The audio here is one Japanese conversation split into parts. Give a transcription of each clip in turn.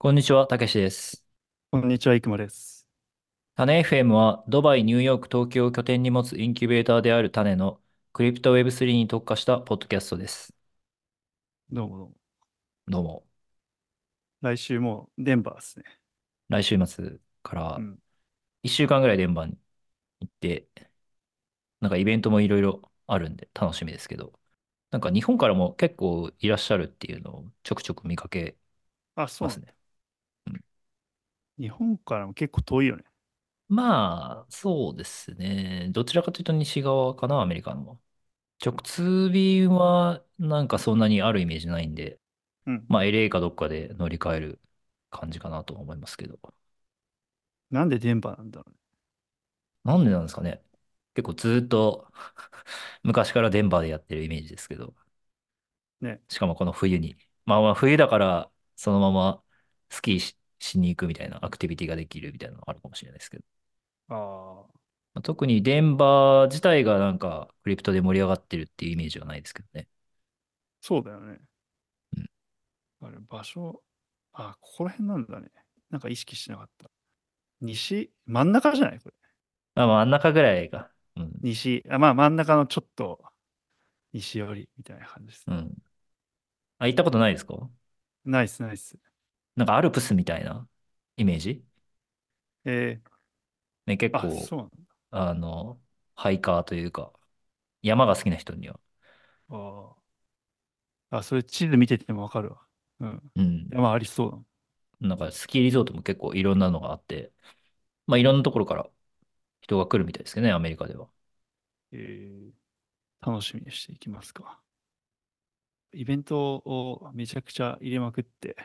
こんにちは、たけしです。こんにちは、いくまです。種 FM はドバイ、ニューヨーク、東京を拠点に持つインキュベーターである種のクリプト Web3 に特化したポッドキャストです。どうもどうも。どうも。来週もデンバーですね。来週末からうん。1週間ぐらいデンバーに行って、なんかイベントもいろいろあるんで楽しみですけど、なんか日本からも結構いらっしゃるっていうのをちょくちょく見かけあ、そうなんだ。ますね。うん、日本からも結構遠いよね。まあ、そうですね。どちらかというと西側かな、アメリカの。直通便はなんかそんなにあるイメージないんで、うん。まあ LA かどっかで乗り換える感じかなと思いますけど。なんでデンバーなんだろうね。なんでなんですかね。結構ずーっと 昔からデンバーでやってるイメージですけど。ね。しかもこの冬に。まあまあ冬だからそのままスキーし、しに行くみたいなアクティビティができるみたいなのがあるかもしれないですけど。ああ、まあ特にデンバー自体がなんかクリプトで盛り上がってるっていうイメージはないですけどね。そうだよね。うん。あれ、場所、あ、ここら辺なんだね。なんか意識しなかった。西、真ん中じゃない？これ。まあ真ん中ぐらいが。うん。西、あ、まあ真ん中のちょっと西寄りみたいな感じですね。うん。あ、行ったことないですか？ナイスナイス。なんかアルプスみたいなイメージ？えー、ね、結あ、構、そうなんだ。あの、ハイカーというか、山が好きな人には、ああ、あ、それ地図見ててもわかるわ。うん。うん、山ありそうだもん。なんかスキーリゾートも結構いろんなのがあって、まあいろんなところから人が来るみたいですけどね、アメリカでは。えー楽しみにしていきますか。イベントをめちゃくちゃ入れまくって、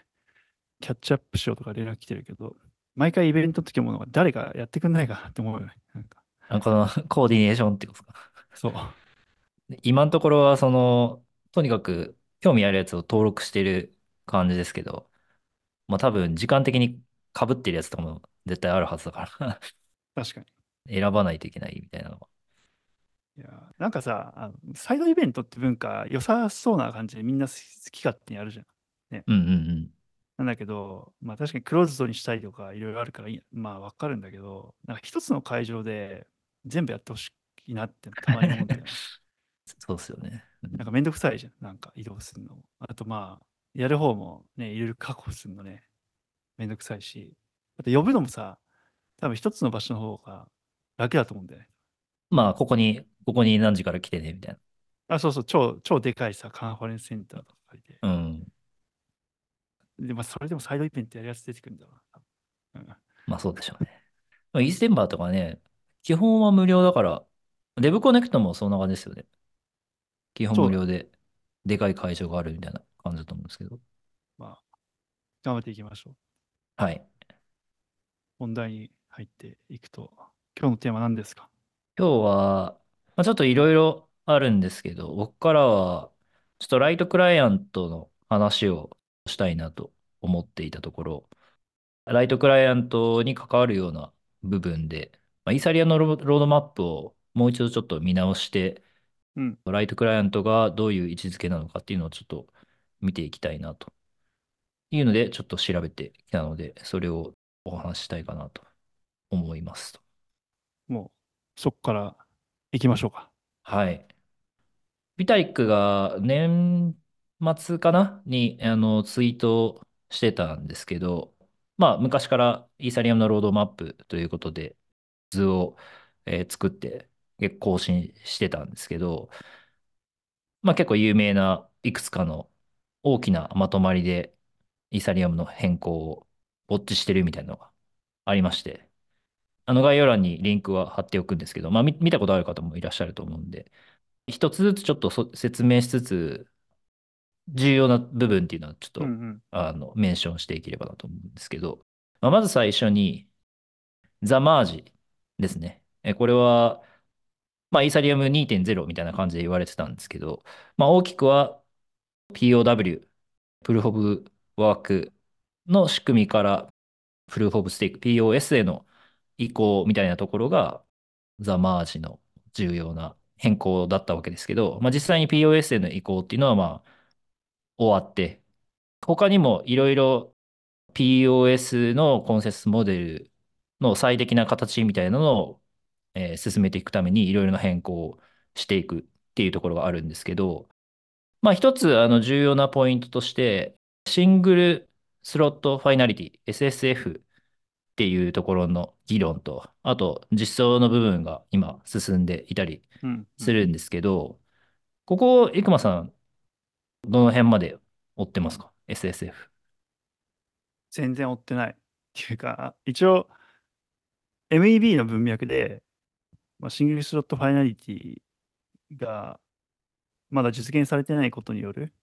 キャッチアップしようとか連絡来てるけど、毎回イベントの時も誰かやってくんないかなって思うよね。なんか、このコーディネーションっていうことですか。そう。で今のところは、その、とにかく興味あるやつを登録してる感じですけど、まあ多分時間的に被ってるやつとかも絶対あるはずだから確かに。選ばないといけないみたいなのは。いや、なんかさ、あのサイドイベントって文化良さそうな感じでみんな好き勝手にやるじゃん。ね。うんうんなんだけど、まあ確かにクローズドにしたいとかいろいろあるからいい、まあわかるんだけど、なんか一つの会場で全部やってほしいなってたまに思うんだよね。そうっすよね。うんなんかめんどくさいじゃん。なんか移動するのも。あとまあ、やる方もね、いろいろ確保するのね、めんどくさいし。あと呼ぶのもさ、多分一つの場所の方が楽だと思うんだよね。まあ、ここに、ここに何時から来てね、みたいあ、そうそう、超、超でかいさ、カンファレンスセンターとか借りて。な。うん。で、まあ、それでもサイドイベントやるやつ出てくるんだな。うん、まあ、そうでしょうね。まあイーステンバーとかね、基本は無料だから、デブコネクトもそんな感じですよね。基本。無料で、でかい会場があるみたいな感じだと思うんですけど。まあ、頑張っていきましょう。はい。本題に入っていくと、今日のテーマ何ですか？今日は、まあ、ちょっといろいろあるんですけど、僕からは、ちょっとライトクライアントの話をしたいなと思っていたところ、ライトクライアントに関わるような部分で、まあ、イーサリアのロロードマップをもう一度ちょっと見直して、うん。ライトクライアントがどういう位置づけなのかっていうのをちょっと見ていきたいなというので、ちょっと調べてきたので、それをお話ししたいかなと思いますと。もう、そこから行きましょうか。はい。ビタリックが年末かな？にあのツイートしてたんですけど、まあ昔からイーサリアムのロードマップということで図を、えー作って結構更新してたんですけど、まあ結構有名ないくつかの大きなまとまりでイーサリアムの変更をウォッチしてるみたいなのがありまして、あの概要欄にリンクは貼っておくんですけど、まあ見見たことある方もいらっしゃると思うんで、一つずつちょっとそ説明しつつ、重要な部分っていうのはちょっと、うんうん。あの、メンションしていければなと思うんですけど、まあ、まず最初に、ザ・マージですね。えこれは、まあ、イーサリアム2.0みたいな感じで言われてたんですけど、まあ、大きくは POW、プルーフ・オブ・ワークの仕組みからプルーフ・オブ・ステーク、POS への移行みたいなところが、ザ・マージの重要な変更だったわけですけど、まあ、実際に POS への移行っていうのは、まあ、終わって、他にもいろいろ POS のコンセスモデルの最適な形みたいなのを、えー進めていくためにいろいろな変更をしていくっていうところがあるんですけど、まあ一つあの重要なポイントとして、シングルスロットファイナリティ、SSF っていうところの議論と、あと実装の部分が今進んでいたりうん。するんですけど、ここ、生駒さん、どの辺まで追ってますか ?SSF。全然追ってない。っていうか、一応、MEB の文脈で、まあ、シングルスロットファイナリティがまだ実現されてないことによる、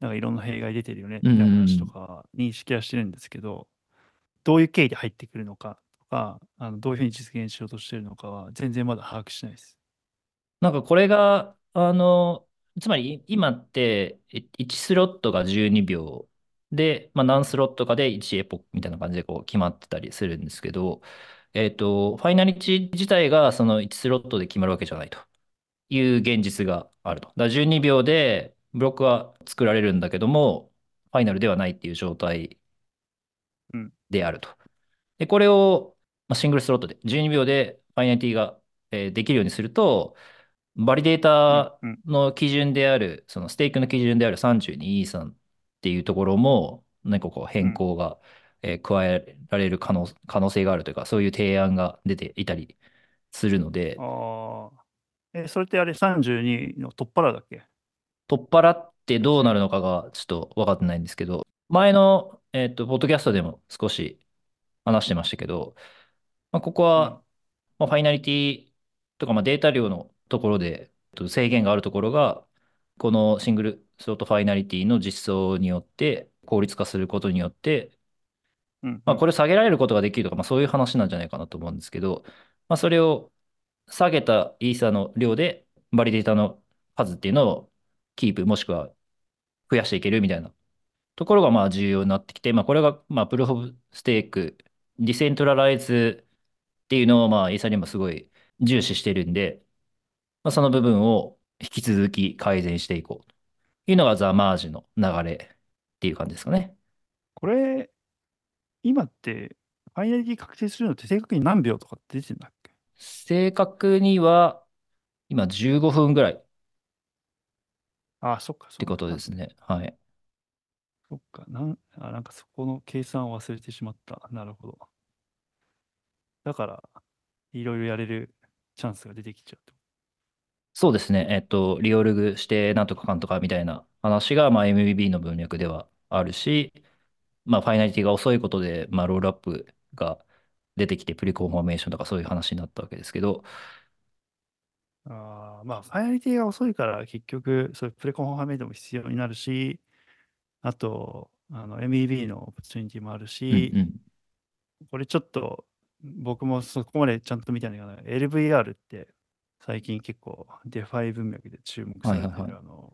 なんかいろんな弊害出てるよねみたいな話とか認識はしてるんですけど、どういう経緯で入ってくるのかとか、あのどういうふうに実現しようとしてるのかは全然まだ把握してないです。なんかこれが、あの、つまり今って1スロットが12秒で、まあ、何スロットかで1エポックみたいな感じでこう決まってたりするんですけど、えっと、ファイナリティ自体がその1スロットで決まるわけじゃないという現実があると。だから12秒でブロックは作られるんだけども、ファイナルではないっていう状態うんであると。で、これをまあシングルスロットで12秒でファイナリティがえーできるようにすると、バリデータの基準である、そのステークの基準である32イーサンっていうところも、何かこう変更が、えー加えられる可能可能性があるというか、そういう提案が出ていたりするので、ああ。え、それってあれ32の取っ払うだっけ？取っ払ってどうなるのかがちょっと分かってないんですけど、前の、えっと、ポッドキャストでも少し話してましたけど、まあ、ここは、うん。まあ、ファイナリティとか、まあ、データ量のところでえっと制限があるところが、このシングルスロットファイナリティの実装によって効率化することによって、うん。まあ、これを下げられることができるとか、まあ、そういう話なんじゃないかなと思うんですけど、まあ、それを下げたイーサの量でバリデータの数っていうのをキープもしくは増やしていけるみたいなところがまあ重要になってきて、まあ、これがまあ Proof of Stake、 decentralize っていうのをまあイーサリアムはすごい重視してるんで、まあ、その部分を引き続き改善していこうというのがザ・マージの流れっていう感じですかね。これ、今って、 finality 確定するのって正確に何秒とかって出てんだっけ？正確には今15分ぐらいっああ、そっか、っか。ことですね。はい。そっか、なんあなんかそこの計算を忘れてしまった。なるほど。だから、いろいろやれるチャンスが出てきちゃうと？そうですね。えっと、リオルグしてなんとかかんとかみたいな話が、まあ、MVB の文脈ではあるし、まあ、ファイナリティが遅いことで、まあ、ロールアップが出てきて、プリコンフォーメーションとかそういう話になったわけですけど、あーまあ、 finality が遅いから、結局、そういう preconfirmation も必要になるし、あと、あの MEB のオプチュニティもあるうんし、うん。これちょっと、僕もそこまでちゃんと見たんだけど、LVR って最近結構 DeFi 文脈で注目されてる、はいはいはいあの、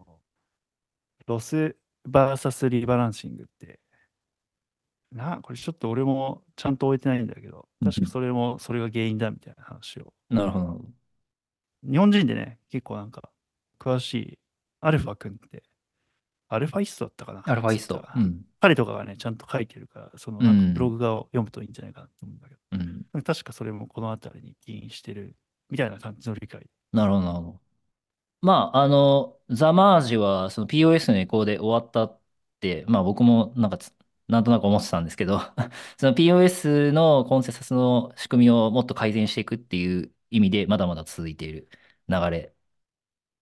loss versus rebalancing って、な、これちょっと俺もちゃんと追えてないんだけど、確かそれも、それが原因だみたいな話を。なるほどなるほど。日本人でね、結構なんか、詳しいアルファ君って、アルファイストだったかなアルファイスト。うん。彼とかがね、ちゃんと書いてるから、そのうんなんかブログを読むといいんじゃないかなと思うんだけど、うん。確かそれもこの辺りに起因してるみたいな感じの理解。なるほど、なるほど。まあ、あの、ザ・マージは、その POS の移行で終わったって、まあ僕もなんかつ、なんとなく思ってたんですけど、その POS のコンセンサスの仕組みをもっと改善していくっていう意味で、まだまだ続いている流れ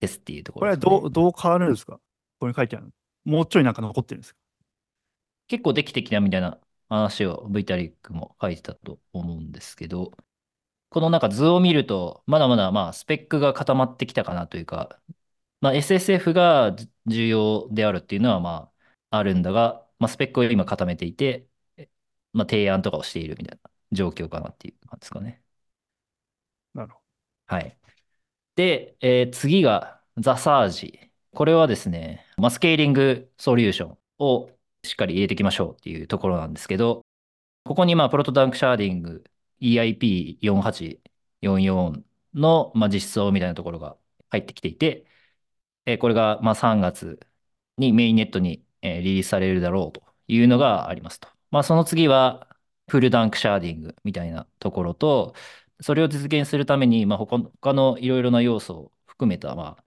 ですっていうとここれはろですどうどう変わるんですか？ここに書いてあるの。もうちょいなんか残ってるんですか？結構できてきたみたいな話を v タリックも書いてたと思うんですけど、このなんか図を見ると、まだまだまあスペックが固まってきたかなというか、まあ、SSF がじ重要であるっていうのはまああるんだが、まあ、スペックを今固めていて、えまあ、提案とかをしているみたいな状況かなっていう感じですかね。なるほはい。で、えー次がザ・サージ。これはですね、まあ、 scaling solution をしっかり入れていきましょうっていうところなんですけど、ここにまあ Proto-Danksharding EIP4844 のまあ実装みたいなところが入ってきていて、えこれがまあ3月にメインネットにえリリースされるだろうというのがありますと。まあ、その次は、 Full Danksharding みたいなところと、それを実現するために、まあ、他のいろいろな要素を含めた、まあ、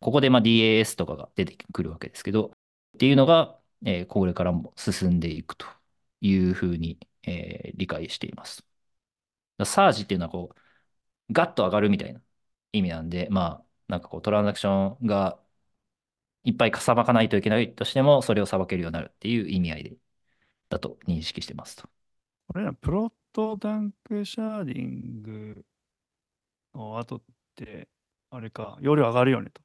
ここでま DAS とかが出てくるわけですけど、っていうのが、えーこれからも進んでいくというふうに、えー理解しています。サージっていうのはこう、ガッと上がるみたいな意味なんで、まあ、なんかこう、トランザクションがいっぱいさばかないといけないとしても、それをさばけるようになるっていう意味合いで、だと認識してますと。これら Proto-Danksharding の後って、あれか、容量上がるよねと。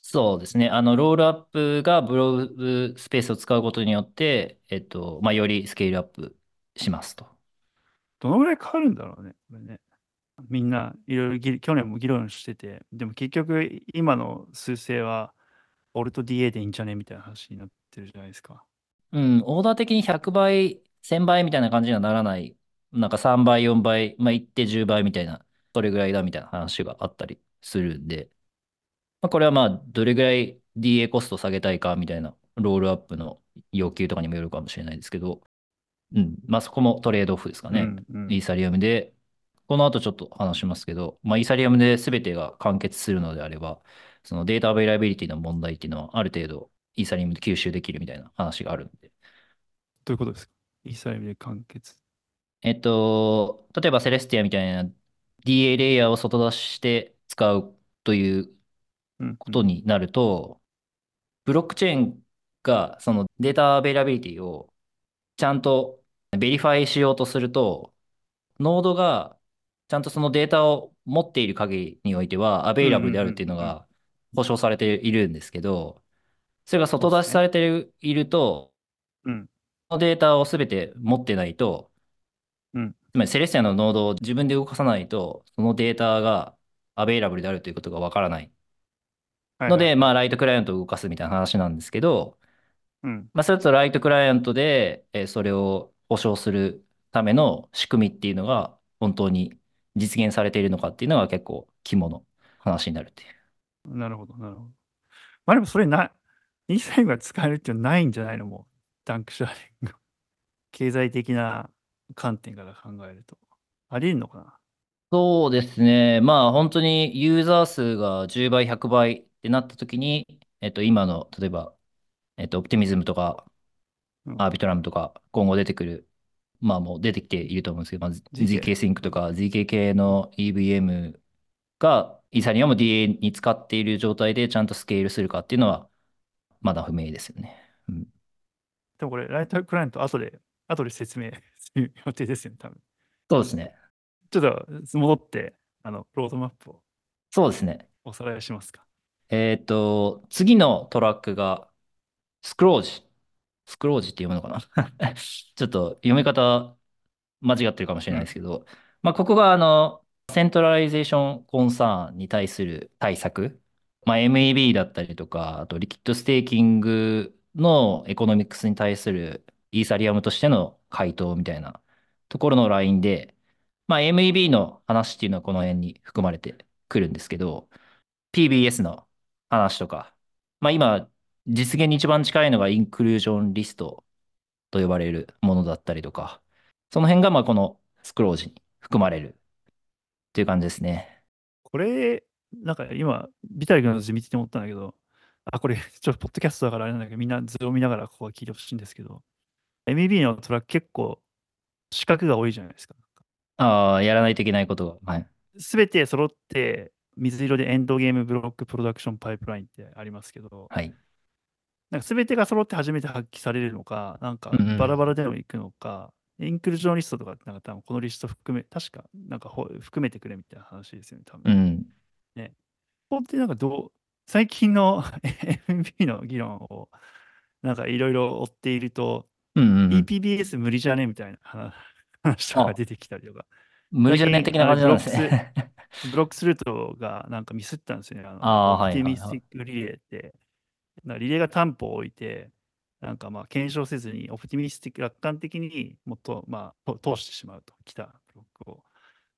そうですね。あの、ロールアップが blob space を使うことによって、えっと、まあ、よりスケールアップしますと。どのぐらい変わるんだろうね、これね。みんないろいろ去年も議論してて、でも結局今の数勢は、オルト DA でいいんじゃねみたいな話になってるじゃないですか。うん、オーダー的に100倍、1000倍みたいな感じにはならない。なんか3倍、4倍、まあ、いって10倍みたいな、それぐらいだみたいな話があったりするんで、まあ、これはまあ、どれぐらい DA コスト下げたいかみたいな、ロールアップの要求とかにもよるかもしれないですけど、うん、まあそこもトレードオフですかね。うんうんイーサリアムで、この後ちょっと話しますけど、まあ、イーサリアムで全てが完結するのであれば、その data availability の問題っていうのはある程度イーサリアムで吸収できるみたいな話があるんで。どういうことですか？イーサリアムで完結。えっと、例えばセレスティアみたいな DA レイヤーを外出して使うといううんことになると、ブロックチェーンがその data availability をちゃんと verify しようとすると、ノードがちゃんとそのデータを持っている限りにおいては available であるっていうのが保証されているんですけど、それが外出しされていると、うん。そのデータを全て持ってないと、うんつまりセレスティアのノードを自分で動かさないと、そのデータがアベイラブルであるということがわからないはいはいので、まあ、ライトクライアントを動かすみたいな話なんですけど、うん。まあ、それとライトクライアントで、えーそれを保証するための仕組みっていうのが本当に実現されているのかっていうのが結構肝の話になるっていう。なるほど、なるほど。まあでもそれな、イーサリアムが使えるっていうのはないんじゃないの？もう、ダンクシャーリング。経済的な観点から考えると。ありえるのかな？そうですね。まあ本当にユーザー数が10倍、100倍ってなった時に、えっと今の例えば、えっとオプティミズムとかうんアービトラムとか今後出てくる、まあもう出てきていると思うんですけど、まあ、ZK クとか ZK 系の EVM がイーサリアムを DA に使っている状態でちゃんとスケールするかっていうのはまだ不明ですよね。うん、でもこれ、ライトクライアント後で、後で説明 する予定ですよね、多分。そうですね。ちょっと戻って、あの、ロードマップをそうですね。おさらいしますか。えっと、次のトラックがスクロージ。スクロージって読むのかな？ちょっと読み方間違ってるかもしれないですけど、まあ、ここがあの、セントラリゼーションコンサーンに対する対策、まあ、MEB だったりとか、あと liquid staking の economics に対するイーサリアムとしての回答みたいなところのラインで、まあ、MEB の話っていうのはこの辺に含まれてくるんですけど、PBS の話とか、まあ、今、実現に一番近いのが inclusion list と呼ばれるものだったりとか、その辺がまあこの Scourge に含まれるっていう感じですね。これ、なんか今、ビタリ君の図見てて思ったんだけど、あ、これ、ちょっとポッドキャストだからあれなんだけど、みんな図を見ながらここは聞いてほしいんですけど、MEB のトラック結構、四角が多いじゃないですか。ああ、やらないといけないことが。はい。すべて揃って、水色でエンドゲームブロックプロダクションパイプラインってありますけど、はい。なんか全てが揃って初めて発揮されるのか、なんかうんうんバラバラでもいくのか、インクルージョンリストとかってなんか多分このリスト含め、確かなんかほ含めてくれみたいな話ですよね、多う分。ん。ここってなんかどう、最近の MB の議論をなんかいろいろ追っていると、うんうんうん。EPBS 無理じゃねみたいな話話とか出てきたりとか、無理じゃね？的な感じなんですね。ブロックスルートがなんかミスったんですよね。あのオプティミスティックリレーって、リレーが担保を置いて、なんかまあ検証せずに、オプティミスティック、楽観的にもっとまあと通してしまうと、来たブロックを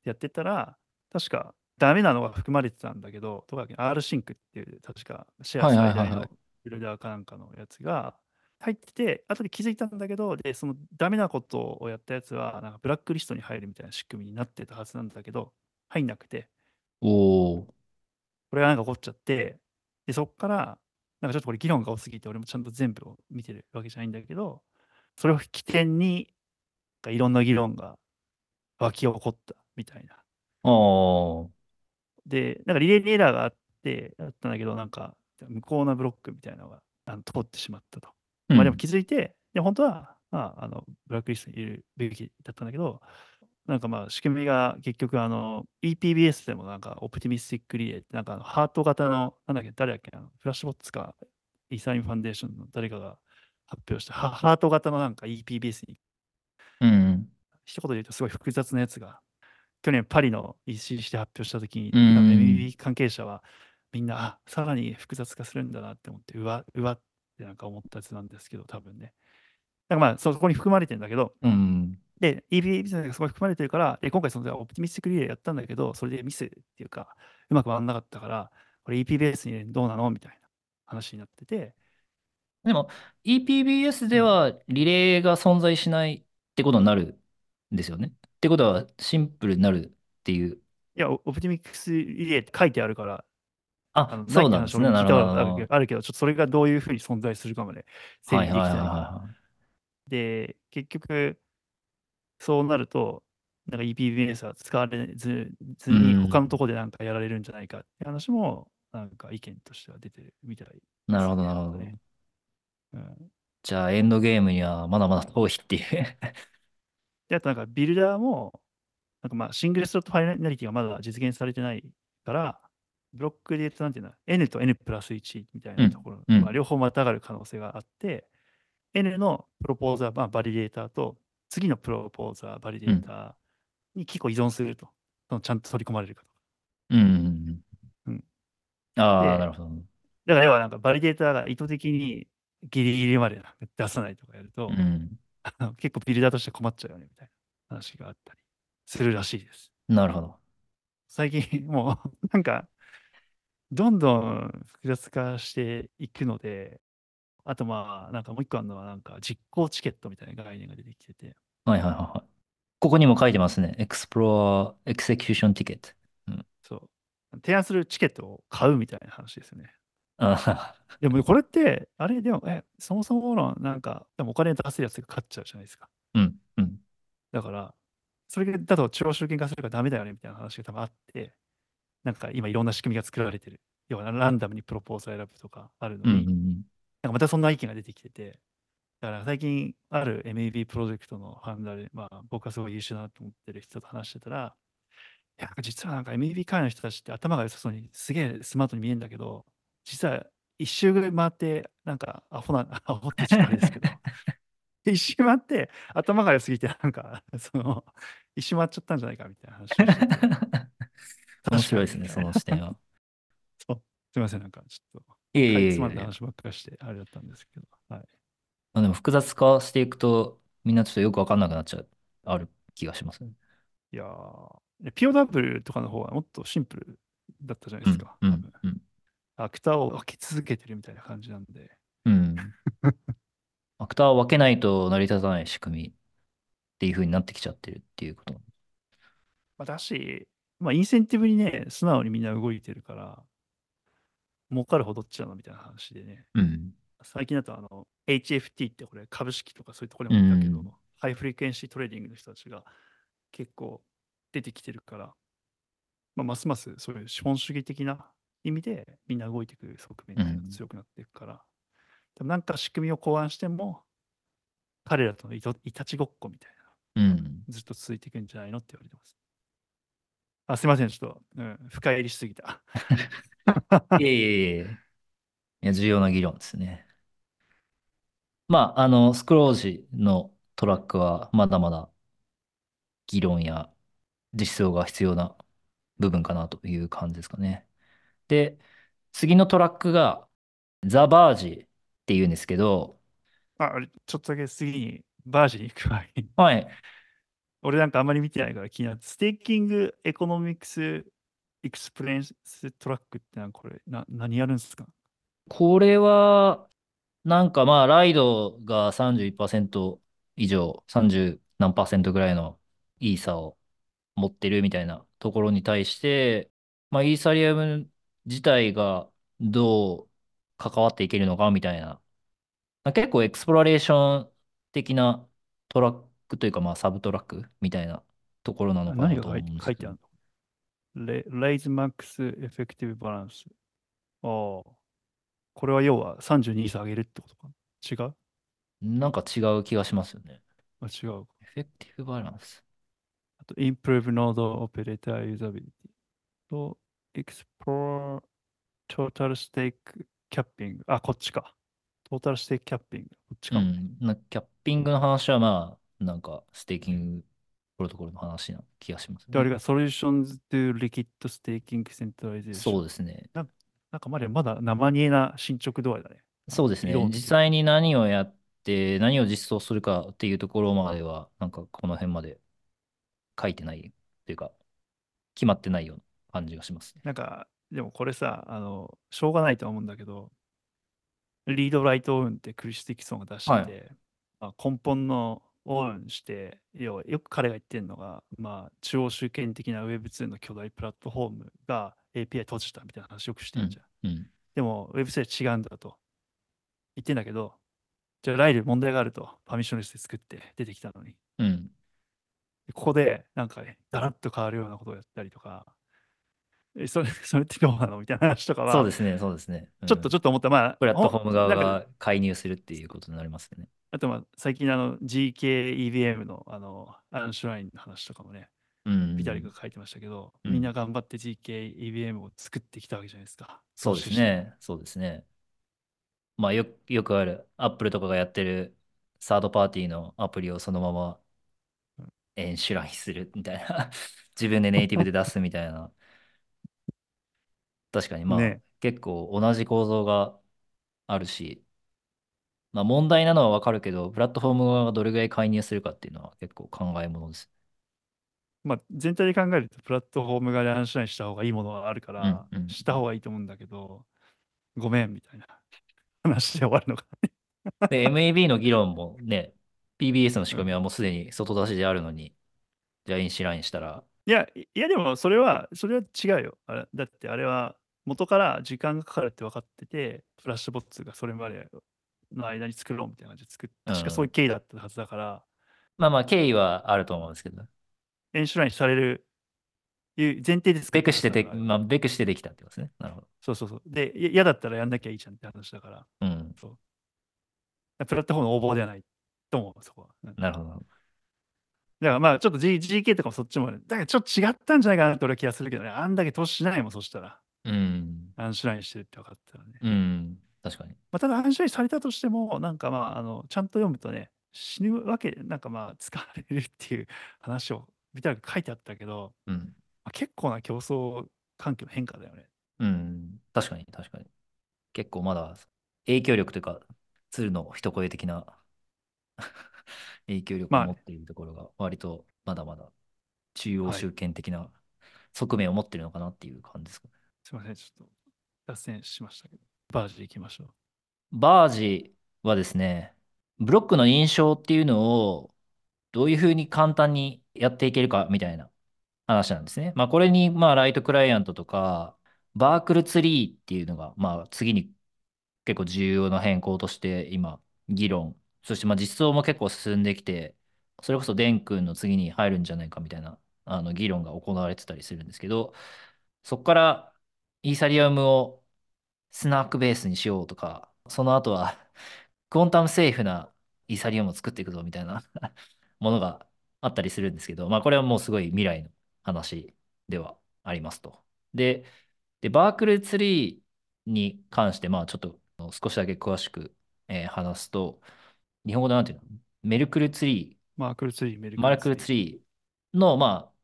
やってたら、確かダメなのが含まれてたんだけど、とか R シンクっていう、確かシェア最大のビルダーかなんかのやつが、入ってて、後で気づいたんだけど、で、そのダメなことをやったやつは、なんかブラックリストに入るみたいな仕組みになってたはずなんだけど、入んなくて、おお。これがなんか起こっちゃって、で、そっから、なんかちょっとこれ議論が多すぎて、俺もちゃんと全部を見てるわけじゃないんだけど、それを起点に、いろんな議論が湧き起こったみたいな。で、なんかリレーにエラーがあって、だったんだけど、なんか無効なブロックみたいなのがあの通ってしまったと。まあでも気づいて、で本当は、まあ、あのブラックリストに入れるべきだったんだけど、なんかまあ仕組みが結局あの EPBS でもなんかオプティミスティックリレーってなんかハート型の、なんだっけ、誰だっけ、あのフラッシュボッツか、イーサリンファンデーションの誰かが発表したハハート型のなんか EPBS にうん。一言で言うとすごい複雑なやつが、去年パリの EC して発表したときに、うん今の MBB 関係者はみんな、あさらに複雑化するんだなって思って、うわ、うわってなんか思ったやつなんですけど、多分ね。だからまあ、そこに含まれてるんだけど、うん。で、EBA ビジネスがすごい含まれてるから、で今回そのオプティミスティックリレーやったんだけど、それでミスっていうか、うまく回らなかったから、これ EP ベースにどうなのみたいな話になってて、でも、EPBS ではリレーが存在しないってことになるんですよね？ってことは、シンプルになるっていう。いや、オオプティミックスリレーって書いてあるから、ああの、そうなんですね。なるほど。あるけどちょっとそれがどういうふうに存在するかまで整理できてはいはいはいないで、結局、そうなると、なんか EPBS は使われずずに、うん他のとこでなんかやられるんじゃないかって話も、なんか意見としては出てるみたいね。い。なるほど、なるほど。ねうん、じゃあ、エンドゲームにはまだまだ遠いっていう。で、あとなんかビルダーも、なんかまあシングルスロットファイナリティがまだ実現されてないから、ブロックで言うとなんていうの、N と N プラス1みたいなところ、うんうんまあ、両方またがる可能性があって、N の proposer、まあ、 validator と、次の proposer、 validator に結構依存すると。そのちゃんと取り込まれるかと。うん。うんああ、でなるほど。だから要はなんか validator が意図的にギリギリまで出さないとかやると、うん。結構 builder として困っちゃうよねみたいな話があったりするらしいです。なるほど。最近もう なんかどんどん複雑化していくので、あとまあなんかもう一個あるのはなんか実行チケットみたいな概念が出てきてて、はいはいはいはい。ここにも書いてますね。Explore Execution Ticket。そう。提案するチケットを買うみたいな話ですよね。あでもこれって、あれでも、え、そもそものなんか、でもお金出すやつが勝っちゃうじゃないですか。うん。うん。だから、それだと超集権化するからダメだよねみたいな話が多分あって、なんか今いろんな仕組みが作られてる。要はランダムにプロポーズを選ぶとかあるのうん。に、うん。なんかまたそんな意見が出てきてて、だから最近ある MAB プロジェクトのファンダーで、まあ僕はすごい優秀だなと思ってる人と話してたら、いや、実はなんか MAB 会の人たちって頭が良さそうにすげえスマートに見えるんだけど、実は一周ぐらい回って、なんかアホな、アホって言ったらあれですけど、一周回って頭が良すぎて、なんか、その、一周回っちゃったんじゃないかみたいな話をしてて。面白いですね、その視点は。そう。すみません、なんかちょっと、いえいえいつまんだ話ばっかりして、あれだったんですけど、はい。まあでも複雑化していくと、みんなちょっとよくわかんなくなっちゃう、ある気がしますね。いやー、で POW とかの方はもっとシンプルだったじゃないですか。うん多分うんアクターを分け続けてるみたいな感じなんで。うん。アクターを分けないと成り立たない仕組みっていう風になってきちゃってるっていうこと。まあ、だし、まあ、インセンティブにね、素直にみんな動いてるから、儲かる方行っちゃうのみたいな話でね。うん。最近だとあの HFT ってこれ株式とかそういうところでも見たけど、うん high frequency trading の人たちが結構出てきてるから、まあ、ますますそういう資本主義的な意味でみんな動いていく側面が強くなっていくから、でもなんか仕組みを考案しても、彼らとのいたちごっこみたいな、うん。ずっと続いていくんじゃないのって言われてます。あ、すいません、ちょっと、うん、深入りしすぎた。いえいえいえ。いや、重要な議論ですね。まあ、あの、スクロージのトラックはまだまだ議論や実装が必要な部分かなという感じですかね。で、次のトラックがザ・バージっていうんですけど、あ、ちょっとだけ次にバージに行く前に、はい。俺なんかあんまり見てないから気になって、 staking economics exploration track ってなんかこれ、な何やるんですか？これは、なんかまあ、 Lido が31%以上、30何パーセントぐらいのイーサを持ってるみたいなところに対して、まあ、イーサリアム自体がどう関わっていけるのかみたいな、結構 exploration 的なトラックというか、まあ、サブトラックみたいなところなのかなと思いてうんですけど。書いてあるの？レ、 raise max effective balance。ああ。これは要は32さ、上げるってことか？違う？なんか違う気がしますよね。あ、違う。エフェクティブバランス。あと、improve node operator usability と、explore total stake capping。あ、こっちか。トータルステークキャッピング。こっちか。うん。なキャッピングの話はまあ、なんかステーキングプロトコルの話な気がしますで、あれね。が Solutions to Liquid Staking そ Centralization。うですね。なんなんかまだまだ生煮えな進捗度合いだね。そうですね。実際に何をやって、何を実装するかっていうところまでは、なんかこの辺まで書いてないっていうか、決まってないような感じがしますね。なんか、でもこれさ、あの、しょうがないとは思うんだけど、リードライトオンってクリス・ティキソンが出してて、はいまあ、根本のオンして、要はよく彼が言ってるのが、まあ、中央集権的な Web2 の巨大プラットフォームが API 閉じたみたいな話よくしてうんんじゃん。。うん。でも Web3 は違うんだと言ってんだけど、じゃあライル問題があると、パミッションレスで作って出てきたのに、うん。ここでなんかね、ガラッと変わるようなことをやったりとか、えそれ それってどうなのみたいな話とかは、そうですね、そうですね。ちょっとちょっと思った。まあ、プラットフォーム側が介入するっていうことになりますよね。あとまあ、最近あの GKEVM のあのアンシュラインの話とかもね、うん。ビタリが書いてましたけど、うんみんな頑張って GKEVM を作ってきたわけじゃないですか。そうですね。そうですね。まあよ、よくある、アップルとかがやってるサードパーティーのアプリをそのままうんエンシュラインするみたいな。自分でネイティブで出すみたいな。確かにまあ、ね結構同じ構造があるし、まあ問題なのはわかるけど、プラットフォーム側がどれぐらい介入するかっていうのは結構考えものです。まあ、全体で考えると、プラットフォーム側でアンシュラインした方がいいものはあるから、うんうん。した方がいいと思うんだけど、ごめんみたいな。話で終わるのかな。で、MAB の議論もね、PBS の仕組みはもうすでに外出しであるのに、じゃあインシュラインしたら、いや、いやでもそれは、それは違うよ。あれだってあれは元から時間がかかるって分かってて、フラッシュボッツがそれまでの間に作ろうみたいな感じで作っうん確かそういう経緯だったはずだから、まあまあ経緯はあると思うんですけど、エンシュラインされるいう前提で作ベったクしてて、はずだからまあ、ベクしてできたってことですね。なるほど。そうそうそう。で、い嫌だったらやんなきゃいいじゃんって話だから、うん。プラットフォームの応募ではないと思う、そこは。うんだなるほど。からまあ、ちょっと、G、GK とかもそっちもね、だからちょっと違ったんじゃないかなって俺は気がするけどね、あんだけ投資しないもん、そしたら。うん。アンシュラインしてるって分かったらね。うん。確かに。まあ、ただ、アンシュラインされたとしても、なんかまあ、あのちゃんと読むとね、死ぬわけ、なんかまあ、使われるっていう話を、ビタル書いてあったけど、うん。まあ、結構な競争環境の変化だよね。うん。確かに、確かに。結構まだ影響力というか、鶴の一声的な 影響力まあを持っているところが、割とまだまだ中央はい集権的な側面を持っているのかなっていう感じですかね。すいません、ちょっと脱線しましたけど、バージ行きましょう。バージはですね、ブロックの認証っていうのをどういうふうに簡単にやっていけるかみたいな話なんですね。まあこれにまあライトクライアントとかバークルツリーっていうのがまあ次に結構重要な変更として今議論、そしてまあ実装も結構進んできて、それこそデン君の次に入るんじゃないかみたいなあの議論が行われてたりするんですけど、そこからイーサリアムをスナークベースにしようとか、その後はクォンタムセーフなイーサリアムを作っていくぞみたいなものがあったりするんですけど、まあこれはもうすごい未来の話ではありますと。で、でバークルツリーに関して、まあちょっと少しだけ詳しく、えー話すと、日本語でなんていうの？メルクルツリー、マークルツリー、メルマルクルツリーの、まあ、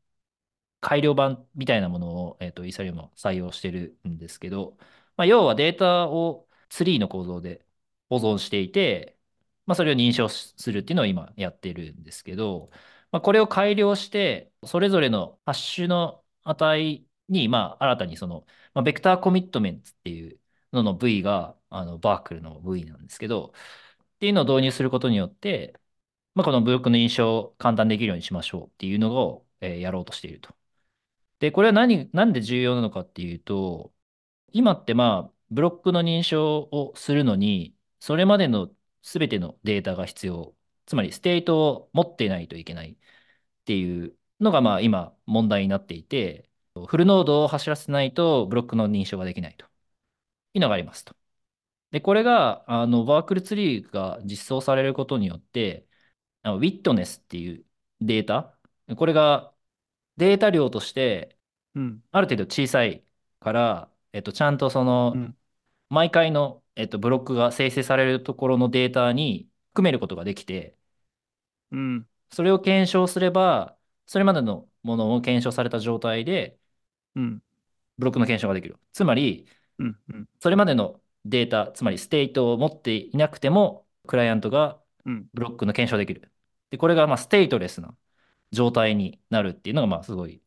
改良版みたいなものを、えっと、イーサリアムは採用してるんですけど、まあ、要はデータをツリーの構造で保存していて、まあ、それを認証するっていうのを今やってるんですけど、まあ、これを改良して、それぞれのハッシュの値に、まあ、新たにその、まあ、 vector commitment っていうのの V があの Verkle の V なんですけど、っていうのを導入することによって、まあ、このブロックの認証を簡単できるようにしましょうっていうのを、えーやろうとしていると。で、これは何、なんで重要なのかっていうと、今ってまあ、ブロックの認証をするのに、それまでの全てのデータが必要。つまり、 state を持っていないといけないっていうのがまあ今問題になっていて、フルノードを走らせないとブロックの認証ができないというのがありますと。で、これが、あの、ワークルツリーが実装されることによって、あのウィットネスっていうデータ、これがデータ量としてうん。ある程度小さいから、えっと、ちゃんとそうの、ん。毎回の、えっと、ブロックが生成されるところのデータに含めることができて、うん。それを検証すれば、それまでのものを検証された状態で、うん。ブロックの検証ができる。つまり、うん。うん。それまでのデータ、つまり state を持っていなくても、クライアントがうん。ブロックの検証できる。で、これがまあ stateless な状態になるっていうのがまあすごい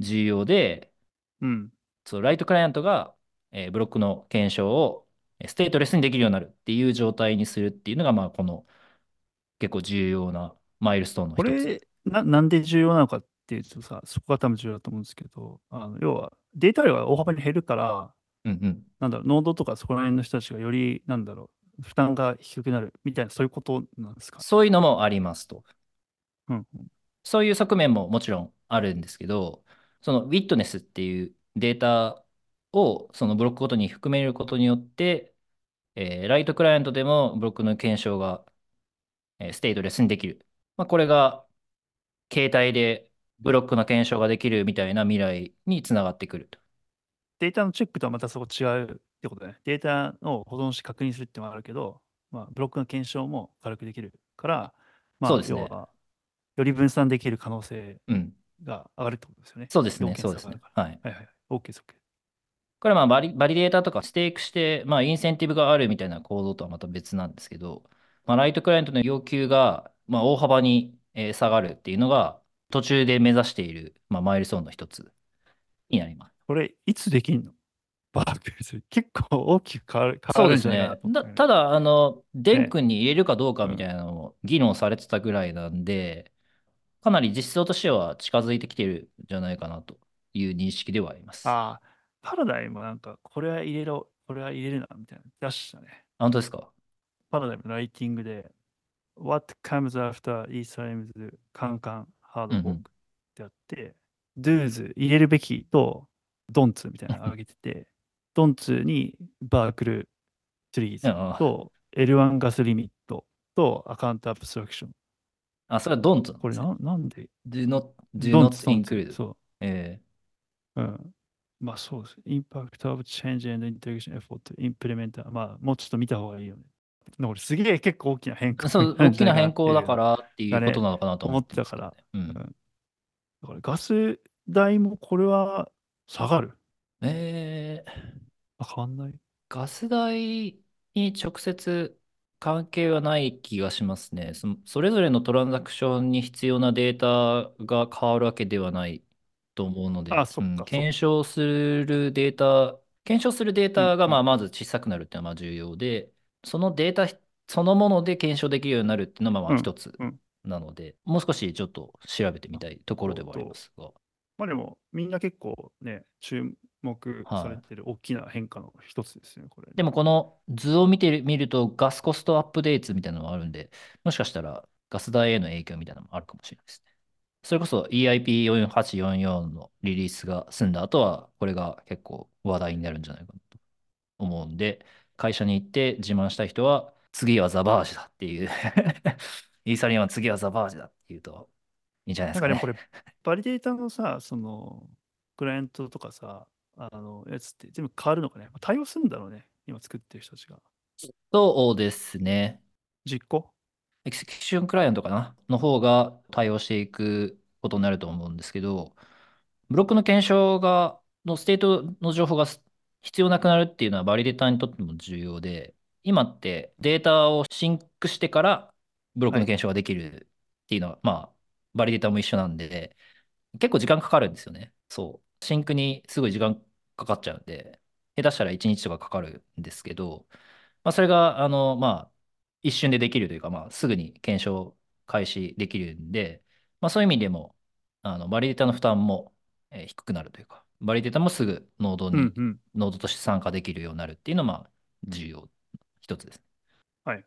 重要で、うん。そう、 light client が、えーブロックの検証をえー stateless にできるようになるっていう状態にするっていうのが、まあこの結構重要なマイルストーンのこ一つ。れ、な、なんで重要なのかっていうとさ、そこが多分重要だと思うんですけど、あの要はデータ量が大幅に減るから、うんうん。なんだろう、ノードとかそこら辺の人たちがより、なんだろう、負担が低くなるみたいな、そういうことなんですか？そういうのもありますと。うん。うんそういう側面ももちろんあるんですけど、そのウィットネスっていうデータをそのブロックごとに含めることによって、えーライトクライアントでもブロックの検証が、えーステートレスにできる。まあ、これが携帯でブロックの検証ができるみたいな未来につながってくると。データのチェックとはまたそこ違うってことだね。データを保存して確認するってのもあるけど、まあ、ブロックの検証も軽くできるから、まあ、そうですより分散できる可能性うん。が上がるってことですよね。そうですね。そうですね。はいはいはい。OK です、OK。これはまあバリ、バリデータとかステークして、まあ、インセンティブがあるみたいな構造とはまた別なんですけど、まあ、ライトクライアントの要求が、まあ、大幅にえー下がるっていうのが、途中で目指している、まあ、マイルストーンの一つになります。これ、いつできんの？バークレス。結構大きく変わる変そうですね。だただ、あの、デン君に入れるかどうかみたいなのも議論されてたぐらいなんで、かなり実装としては近づいてきてるんじゃないかなという認識ではあります。あ、ああ、パラダイムはなんか、これは入れろ、これは入れるな、みたいな。出したね。本当ですか？パラダイムのライティングで、What comes after Ethereum's カンカンハードフォークってやって、do's 入れるべきと don'ts みたいなのを挙げてて、don'ts にバークルツリーああズと L1 ガスリミットとアカウントアブストラクション。あ、それは don't なんこれですね。ななんで？Do not, do don'ts not don'ts include. そえう。うん。まあそうです。Impact of Change and Integration Effort to Implement. まあもうちょっと見た方がいいよね。これすげえ結構大きな変更ーそう、大きな変更だからっていうことなのかなと思ってますけどね、うん。だからガス代もこれは下がるえー、あ変わんないガス代に直接関係はない気がしますね。そのそれぞれのトランザクションに必要なデータが変わるわけではないと思うので、あそっかうんそっか検証するデータ、検証するデータがまあまず小さくなるっていうのはまあ重要で、そのデータそのもので検証できるようになるっていうのはまあまあ一つうんなので、もう少しちょっと調べてみたいところではありますが。まあでもみんな結構ね注目されてる大きな変化の一つですね、これ。でもこの図を見てみるとガスコストアップデーツみたいなのがあるんで、もしかしたらガス代への影響みたいなのもあるかもしれないですね。それこそ EIP4844 のリリースが済んだ後は、これが結構話題になるんじゃないかなと思うんで、会社に行って自慢したい人は、次はザバージだっていう、イーサリアムは次はザバージだっていうといいんじゃないですかね。なんかでもこれ、 validator のさ、その、クライアントとかさ、あの、やつって全部変わるのかね？対応するんだろうね。今作ってる人たちが。そうですね。実行？ execution client かなの方が対応していくことになると思うんですけど、ブロックの検証が、の state の情報がす必要なくなるっていうのは validator にとっても重要で、今ってデータを sync してからブロックの検証ができるっていうのは、まあ、 validator も一緒なんで、結構時間かかるんですよね。そう。 sync にすごい時間かかっちゃうんで、下手したら1日とかかかるんですけど、まあ、それが、あの、まあ、一瞬でできるというか、まあ、すぐに検証開始できるんで、まあ、そういう意味でも、あの、 validator の負担も、えー低くなるというか、 validator もすぐノードに、うんうん。ノードとして参加できるようになるっていうのは、まあ、重要一つです。はい。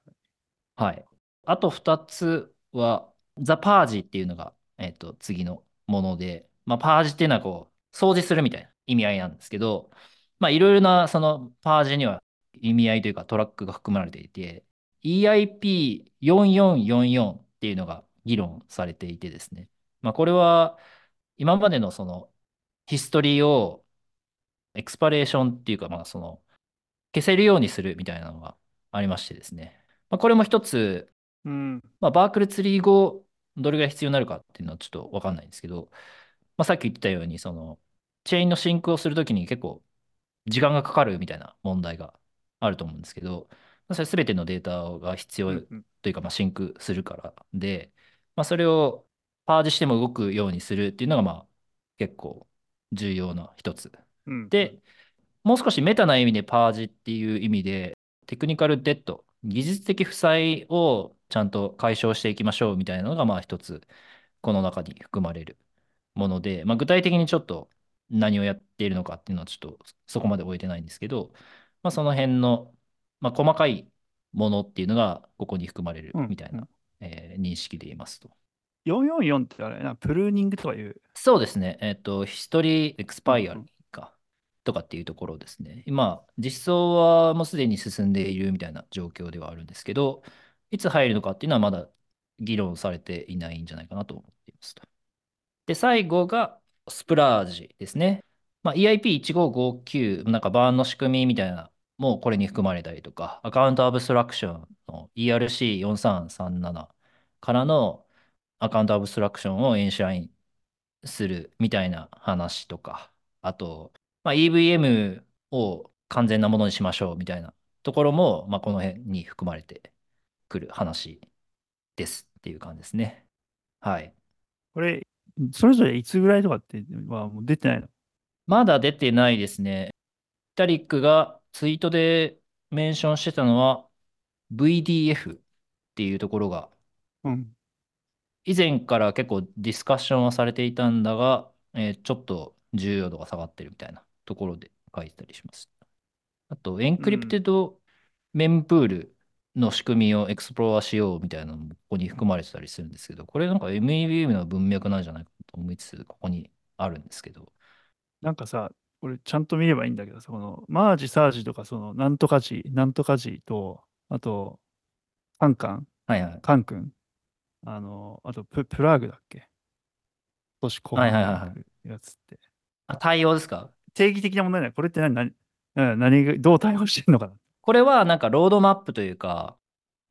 はい。あと2つは、ザ・パージっていうのが、えっと、次のもので、まあ、パージっていうのはこう、掃除するみたいな意味合いなんですけど、まあ、いろいろな、その、パージには意味合いというかトラックが含まれていて、EIP4444 っていうのが議論されていてですね、まあ、これは、今までのその、history を expiration っていうか、まあ、その、消せるようにするみたいなのがありましてですね。まあ、これも一つ、うん。まあ、 Verkle tree 後、どれぐらい必要になるかっていうのはちょっとわかんないんですけど、まあ、さっき言ったように、その、チェーンの sync をするときに結構時間がかかるみたいな問題があると思うんですけど、まあ、それ全てのデータが必要というか、まあ、 sync するからで、まあ、それをパージしても動くようにするっていうのが、まあ、結構重要な一つ。うん。で、もう少しメタな意味でパージっていう意味で、テクニカルデッド、技術的負債をちゃんと解消していきましょうみたいなのが、まあ一つ、この中に含まれるもので、まあ具体的にちょっと何をやっているのかっていうのはちょっとそこまで終えてないんですけど、まあその辺の、まあ細かいものっていうのがここに含まれるみたいな、えー認識で言いますと。444ってあれな、プルーニングとかいう。そうですね。えっ、と、ヒストリーエクスパイアうんうんか、とかっていうところですね。今、実装はもうすでに進んでいるみたいな状況ではあるんですけど、いつ入るのかっていうのはまだ議論されていないんじゃないかなと思っていますと。で、最後がスプラージですね。まあ、EIP1559、なんかバーンの仕組みみたいな、もうこれに含まれたりとか、アカウントアブストラクションの ERC4337 からのアカウントアブストラクションをエンシュラインするみたいな話とか、あと、まあ、EVM を完全なものにしましょうみたいなところも、まあ、この辺に含まれてくる話ですっていう感じですね。はい。これ、それぞれいつぐらいとかってはもう出てないの？まだ出てないですね。ヴィタリックがツイートで mention してたのは VDF っていうところがうん。以前から結構ディスカッションはされていたんだが、えーちょっと重要度が下がってるみたいなところで書いてたりします。あと、 encrypted mempool の仕組みを explore しようみたいなのもここに含まれてたりするんですけど、これなんか MEVM の文脈なんじゃないかと思いつつ、ここにあるんですけど。なんかさ、これちゃんと見ればいいんだけどさ、このマージ、サージとか、そのなんとかジ、なんとかジと、あと、カンカン、はいはい。カン君、あの、あとプ、プラグだっけ？今年後半はいはいはいはいに来るやつって。あ対応ですか？定義的な問題ない。これって何、何、うん何が、どう対応してるのかな？これはなんかロードマップというか、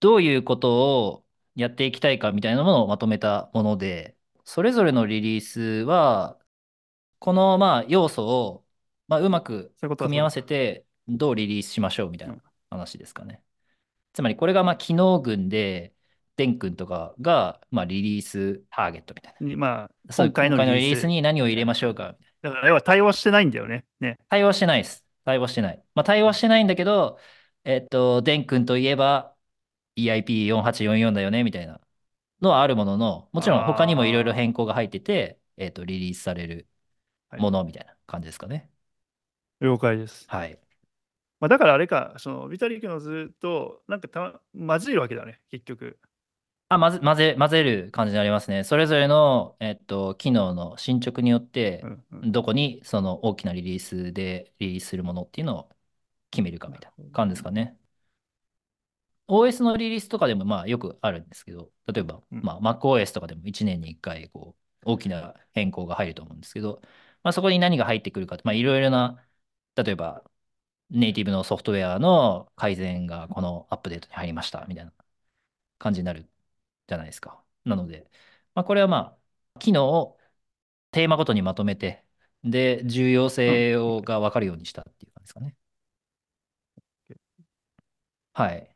どういうことをやっていきたいかみたいなものをまとめたもので、それぞれのリリースは、このまあ要素をまあうまく組み合わせてどうリリースしましょうみたいなうん話ですかね。つまりこれがまあ機能群で、デン君とかがまあリリースターゲットみたいにまあ、今回のリリースに何を入れましょうかみたいな。だから、要は対応してないんだよね。ね。対応してないです。対応してない。まあ、対応してないんだけど、えっと、デン君といえば EIP4844 だよね、みたいなのはあるものの、もちろん他にもいろいろ変更が入ってて、えっと、リリースされるものみたいな感じですかね。了解です。はい。まあ、だからあれか、そのビタリックの図と、なんかた混ぜるわけだね、結局。あ、混ぜ、混ぜ、混ぜる感じになりますね。それぞれの、えっと、機能の進捗によってう、んうんどこにその大きなリリースでリリースするものっていうのを決めるかみたいな感じですかね。OS のリリースとかでもまあよくあるんですけど、例えば、うんまあ MacOS とかでも1年に1回こう大きな変更が入ると思うんですけど、まあ、そこに何が入ってくるかまあいろいろな、例えばネイティブのソフトウェアの改善がこのアップデートに入りましたみたいな感じになるじゃないですか。なので、まあ、これはまあ機能をテーマごとにまとめて、で、重要性をが分かるようにしたっていう感じですかね。はい。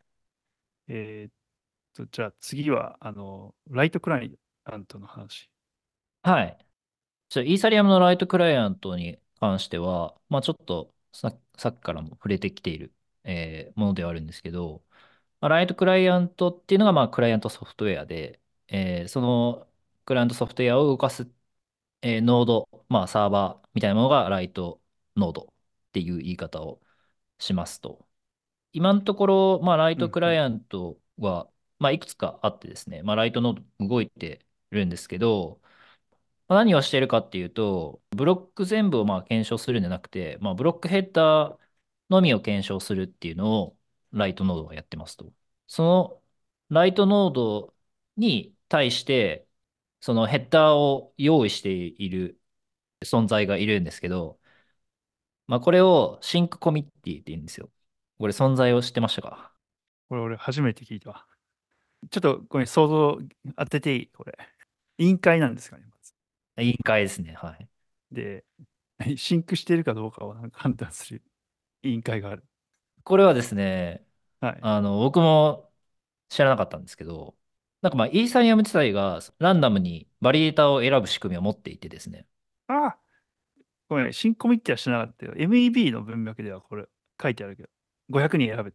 えーっと、じゃあ次は、あの、ライトクライアントの話。はい。じゃあ、イーサリアムのライトクライアントに関しては、まあちょっとささっきからも触れてきているえーものではあるんですけど、まあ、ライトクライアントっていうのがまあクライアントソフトウェアで、えーそのクライアントソフトウェアを動かす、えーノード、まあサーバーみたいなものがライトノードっていう言い方をしますと。今のところ、まあライ。トクライアントは、まあいくつかあってですね、まあライトノード動いてるんですけど、まあ何をしてるかっていうと、ブロック全部をまあ検証するんじゃなくて、まあ、ブロックヘッダーのみを検証するっていうのをライトノードがやってますと。そのライトノードに対して、そのヘッダーを用意している存在がいるんですけど、まあ、これをシンクコミッティって言うんですよ。これ存在を知ってましたか？これ俺初めて聞いたわ。ちょっとごめん、想像当てていい？これ。委員会なんですかね、委員会ですね。はい。で、シンクしているかどうかをなんか判断する委員会がある。これはですね、はい。あの、僕も知らなかったんですけど、なんかまあ、イーサリアム自体がランダムにバリデータを選ぶ仕組みを持っていてですね。ああごめん、新コミッティはしなかったよ。MEB の文脈ではこれ書いてあるけど、500人選べ。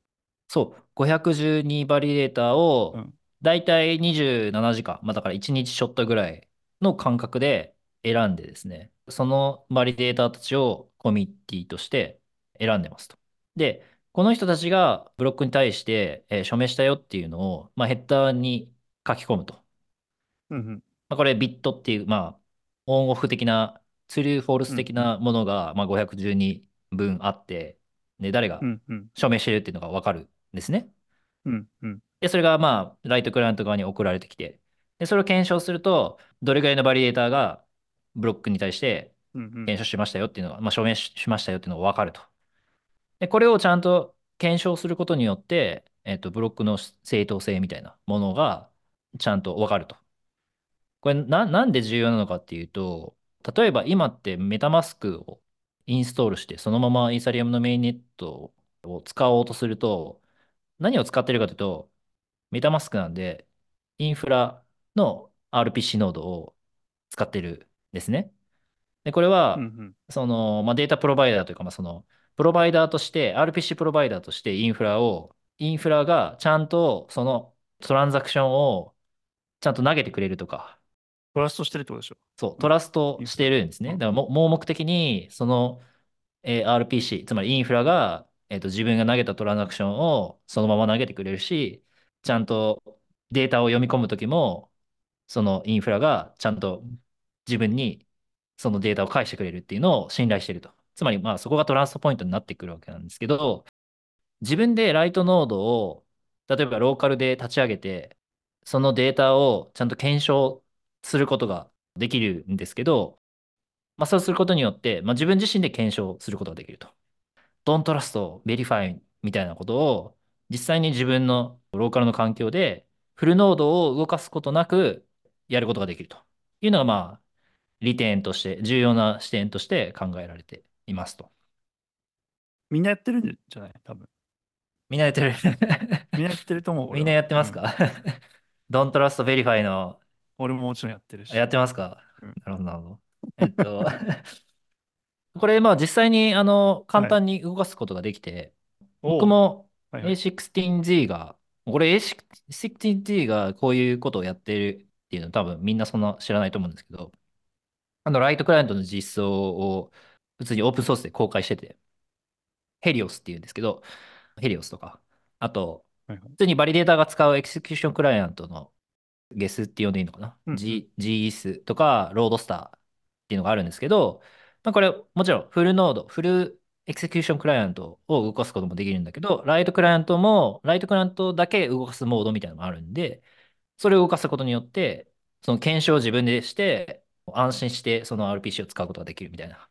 そう、512バリデータを、うん。だいたい27時間、まあだから1日ちょっとぐらいの間隔で選んでですね、そのバリデータたちをコミッティとして選んでますと。で、この人たちがブロックに対して、えー署名したよっていうのを、まあ、ヘッダーに書き込むと。うんうん。まあ、これビットっていう、まあ、オンオフ的な、ツルーフォルス。的なものが、まあ、512分あって、で、誰が。署名してるっていうのがわかるんですね。うんうん。で、それがまあ、ライトクライアント側に送られてきて、で、それを検証すると、どれぐらいのバリデータがブロックに対して。検証しましたよっていうのが、まあ、証明ししましたよっていうのがわかると。で、これをちゃんと検証することによって、えっと、ブロックの正当性みたいなものがちゃんとわかると。これな、なんで重要なのかっていうと、例えば今ってメタマスクをインストールして、そのままイーサリアムのメインネットを使おうとすると、何を使ってるかというと、メタマスクなんで、インフラの RPC ノードを使ってるんですね。で、これは。その、まあ、データプロバイダーというか、まあ、その、プロバイダーとして、RPC プロバイダーとしてインフラを、インフラがちゃんとそのトランザクションをちゃんと投げてくれるとか、トラストしてるってことでしょ？そう、うん。トラストし。てるんですね。うん。だからも盲目的に、その、えー RPC、つまりインフラが、えーと、自分が投げたトランザクションをそのまま投げてくれるし、ちゃんとデータを読み込むときも、そのインフラがちゃんと自分にそのデータを返してくれるっていうのを信頼していると。つまり、まあ、そこがトランストポイントになってくるわけなんですけど、自分でライトノードを、例えばローカルで立ち上げて、そのデータをちゃんと検証することができるんですけど、まあ、そうすることによって、まあ、自分自身で検証することができると。Don't trust, verify みたいなことを実際に自分のローカルの環境でフルノードを動かすことなくやることができるというのがまあ利点として重要な視点として考えられていますと。みんなやってるんじゃない？多分。みんなやってる？みんなやってると思う。みんなやってうん。ますか ?Don't trust, verify の俺ももちろんやってるやっし。てますか？うん。なるほど、なるほど。えっと これまあ実際にあの簡はい。単に動かすことができて、僕おう。もはいはい。A16Z が、これ A16Z がこういうことをやってるっていうの多分みんなそんな知らないと思うんですけど、あのライトクライアントの実装を普通にオープンソースで公開してて、ヘリオスっていうんですけど、ヘリオスとか、あと。普通にバリデータが使うエクセキューションクライアントのゲスって呼んでいいのかな、うん GES とかロードスターっていうのがあるんですけど、まあ、これもちろんフルノード、フルエクセキューションクライアントを動かすこともできるんだけど、ライトクライアントも、ライトクライアントだけ動かすモードみたいなのもあるんで、それを動かすことによって、その検証を自分でして、安心してその RPC を使うことができるみたいな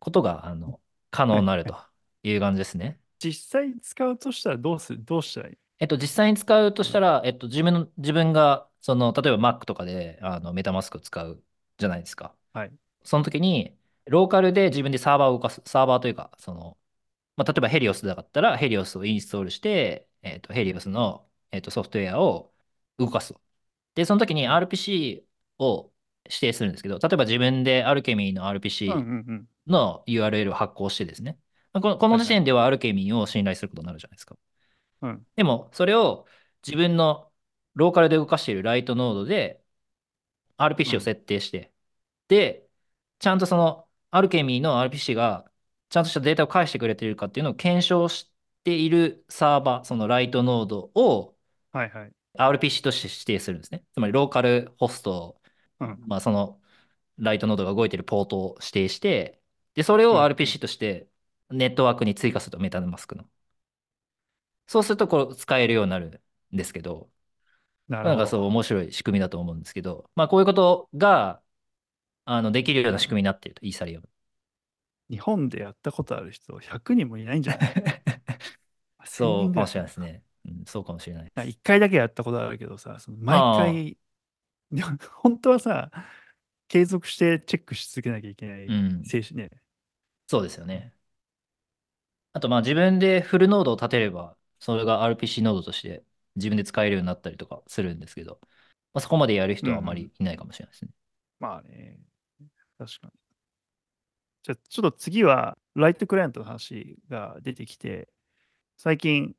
ことが、あの、可能。になると いう感じですね。実際使うとしたらどうする、どうしたらいい？えっと、実際に使うとうん。したら、えっと、自分の、自分が、その、例えば Mac とかで、あの、メタマスクを使うじゃないですか。はい。その時に、ローカルで自分でサーバーを動かす、サーバーというか、その、まあ、例えばヘリオスだったら、ヘリオスをインストールして、えっと、ヘリオスの、えっと、ソフトウェアを動かすと。で、その時に RPC を指定するんですけど、例えば自分でアルケミーのうんう RPC んうん。の URL を発行してですね、まあこの、この。時点ではアルケミーを信頼することになるじゃないですか。うん。でも、それを自分のローカルで動かしているライトノードでう RPC をん。設定して、で、ちゃんとそのアルケミーの RPC がちゃんとしたデータを返してくれているかっていうのを検証しているサーバー、そのライトノードをはいはい。RPC として指定するんですね。つまりローカルホスト、うん。まあ、そのライトノードが動いているポートを指定して、で、それを。RPC としてネットワークに追加すると、メタマスクの。そうすると、こう使えるようになるんですけど、まあなんかそう。面白い仕組みだと思うんですけど、まあこういうことがあのできるような仕組みになっていると、イーサリアム。日本でやったことある人100人もいないんじゃない？1000そうかもし。れないですね。うん、そうかもしれないで1す。回だけやったことあるけどさ、その毎回、本当はさ、継続してチェックし続けなきゃいけないうん、精神ね。そうですよね。あと、まあ自分で full node を立てれば、それが RPC ノードとして自分で使えるようになったりとかするんですけど、まあ、そこまでやる人はあまうんうん。りいないかもしれないですね。まあね、確かに。じゃあ、ちょっと次は、 light client の話が出てきて、最近、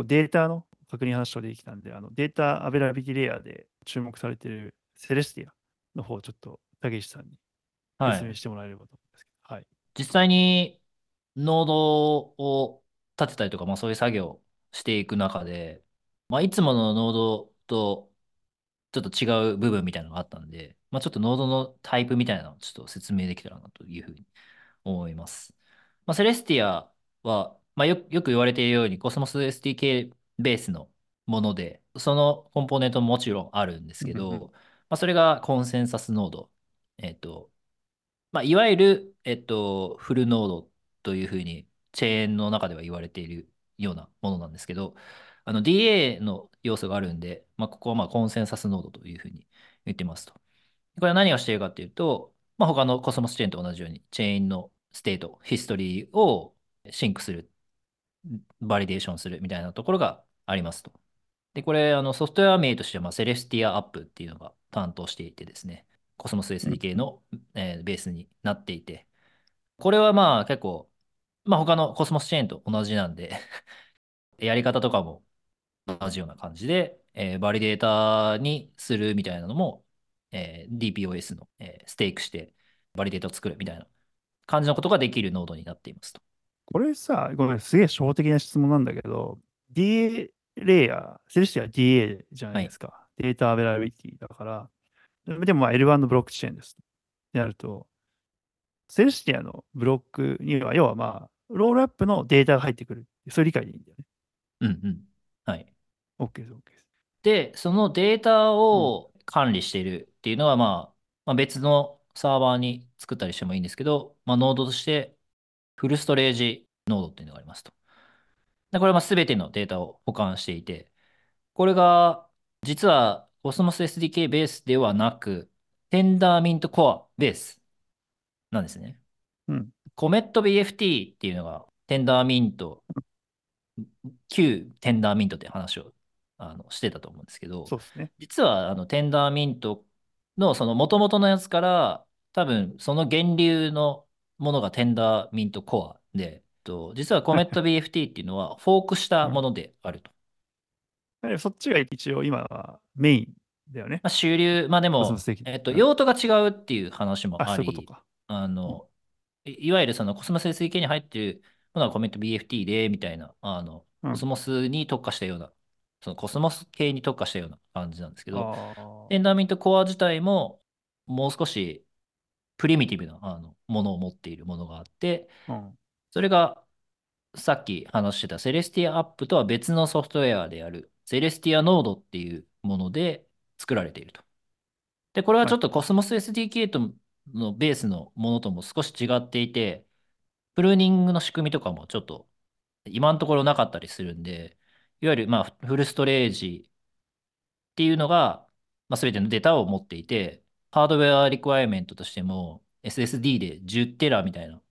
こうデータの確認話が出てきたんで、あの data availability layer で注目されているセレスティアの方をちょっと竹石さんにはい。説明してもらえればと思うんですけど。はい。実際にノードを立てたりとか、まあそういう作業をしていく中で、まあいつものノードとちょっと違う部分みたいなのがあったんで、まあちょっとノードのタイプみたいなのをちょっと説明できたらなというふうに思います。まあセレスティアは、まあよ、よく言われているようにコスモス SDK ベースのもので、そのコンポーネントももちろんあるんですうんうんうんけど、まあそれが consensus node。えっと、まあ、いわゆる、えっと、 full node というふうにチェーンの中では言われているようなものなんですけど、あの DA の要素があるんで、まあ、ここはまあ consensus node というふうに言ってますと。これは何をしているかっていうと、まあ、他のコスモスチェーンと同じように、チェーンの state、history をsync する、 validation するみたいなところがありますと。で、これ、あのソフトウェア名としては、まあ、セレスティアアップっていうのが担当していてですね、コスモス SDK うんの、えーベースになっていて、これはまあ結構、まあ他のコスモスチェーンと同じなんで やり方とかも同じような感じで、えー validator にするみたいなのも、えー DPoS の、えー stake してvalidator を作るみたいな感じのことができるノードになっていますと。これさ、ごめん、すげえ初歩的な質問なんだけど、DA layer、セレスティアは DA じゃなはい。いですか。 data availability だから、でもまあ L1 のブロックチェーンです。ってなると、セレスティアのブロックには、要はまあ、 rollup のデータが入ってくる。そういう理解でいいんだよね。うんうん。はい。OK です、OK です。で、そのデータうん。を管理しているっていうのは、まあ、まあ、別のサーバーに作ったりしてもいいんですけど、まあ、ノードとしてフルストレージノードっていうのがありますと。で、これは全てのデータを保管していて、これが実は Cosmos SDK ベースではなく、テンダーミントコアベースなんですね。うん。コメット BFT っていうのがテンダーミント、旧テンダーミントって話をあのしてたと思うんですけど、そうですね。実はあのテンダーミントのその元々のやつから多分その源流のものがテンダーミントコアで、と実はコメット BFT っていうのはフォークしたうん。ものであると。でそっちが一応今はメインだよね。まあ、主流、まあでも。えっと、うん。用途が違うっていう話もあ、あり。あうん。の、いいわゆるそのコスモス SDK に入っているものはコメント BFT で、みたいな、あの、うん。コスモスに特化したような、そのコスモス系に特化したような感じなんですけど。テンダーミントコア自体ももう少し primitive なあのものを持っているものがあって、うん。それがさっき話してたセレスティアアップとは別のソフトウェアであるセレスティア node っていうもので作られていると。で、これははい。ちょっと Cosmos SDK とのベースのものとも少し違っていて、プルーニングの仕組みとかもちょっと今のところなかったりするんで、いわゆるまあフルストレージっていうのが、まあ、全てのデータを持っていて、ハードウェアリクワイアメントとしても SSD で10テラみたいな、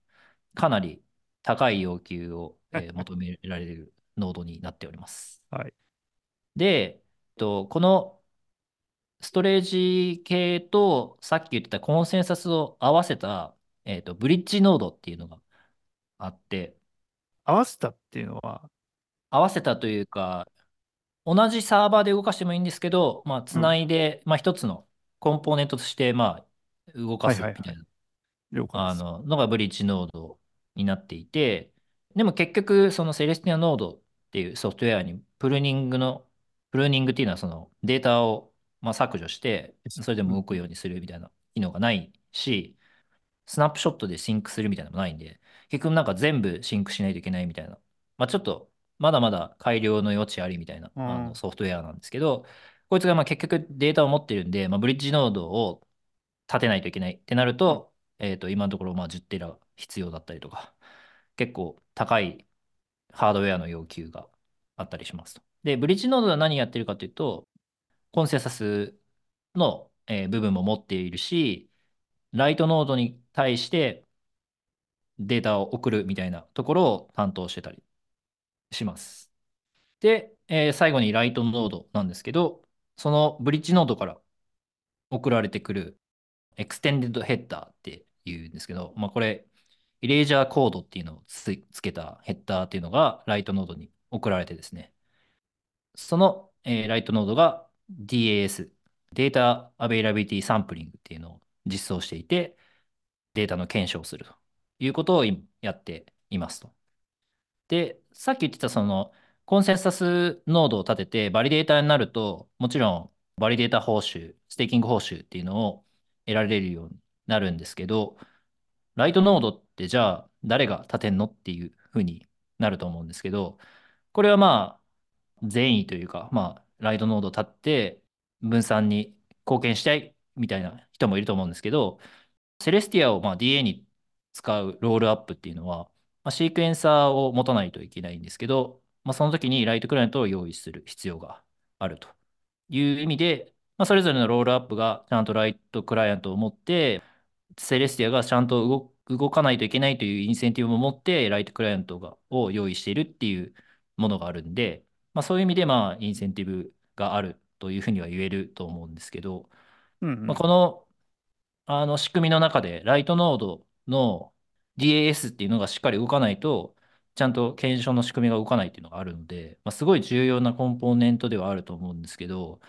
かなり高い要求を、えー求められるノードになっております。はい。で、えっと、このストレージ系とさっき言ってたコンセンサスを合わせた、えっと、ブリッジノードっていうのがあって、合わせたっていうのは、合わせたというか、同じサーバーで動かしてもいいんですけど、まあ、つうん。ないで、まあ、一つのコンポーネントとして、まあ、動か。すみたいな了解です。あののがブリッジノードになっていて、でも結局、そのセレスティアノードっていうソフトウェアに pruning の、 pruning っていうのはそのデータをまあ削除して。それでも動く。ようにするみたいな機能がないし、 snapshot で sync するみたいなのもないんで、結局なんか全部 sync しないといけないみたいな、まあ、ちょっとまだまだ改良の余地ありみたいなあのうん。ソフトウェアなんですけど、こいつがまあ結局データを持ってるんで、まあ、 bridge node を立てないといけないってなるうん。と、えっと、今のところまあ10テラ必要だったりとか、結構高いハードウェアの要求があったりしますと。で、ブリッジノードは何やってるかというと、コンセンサスの、えー部分も持っているし、ライトノードに対してデータを送るみたいなところを担当してたりします。で、えー最後にライトノードなんですけど、そのブリッジノードから送られてくるextended header っていうんですけど、まあ、これ、 erasure code っていうのをつけた header っていうのが light node に送られてですね、その、えー light node が DAS、 data availability sampling っていうのを実装していて、データの検証をするということを今やっていますと。で、さっき言ってたその consensus node を立てて validator になると、もちろん validator 報酬、 staking 報酬っていうのを得られるようになるんですけど、 light node ってじゃあ誰が立てんのっていうふうになると思うんですけど、これはまあ善意というか、まあ light node 立って分散に貢献したいみたいな人もいると思うんですけど、セレスティアをまあ DA に使う rollup っていうのは、まあ、シークエンサーを持たないといけないんですけど、まあ、その時に light client を用意する必要があるという意味で、まあ、それぞれの rollup がちゃんと light client を持って、 Celestia がちゃんと動動かないといけないというインセンティブを持って、 light client がを用意しているっていうものがあるんで、まあ、そういう意味で、まあ、インセンティブがあるというふうには言えると思うんですけど、まあ、うんうん。このあの仕組みの中で、 light node の DAS っていうのがしっかり動かないと、ちゃんと検証の仕組みが動かないっていうのがあるので、まあ、すごい重要なコンポーネントではあると思うんですけど、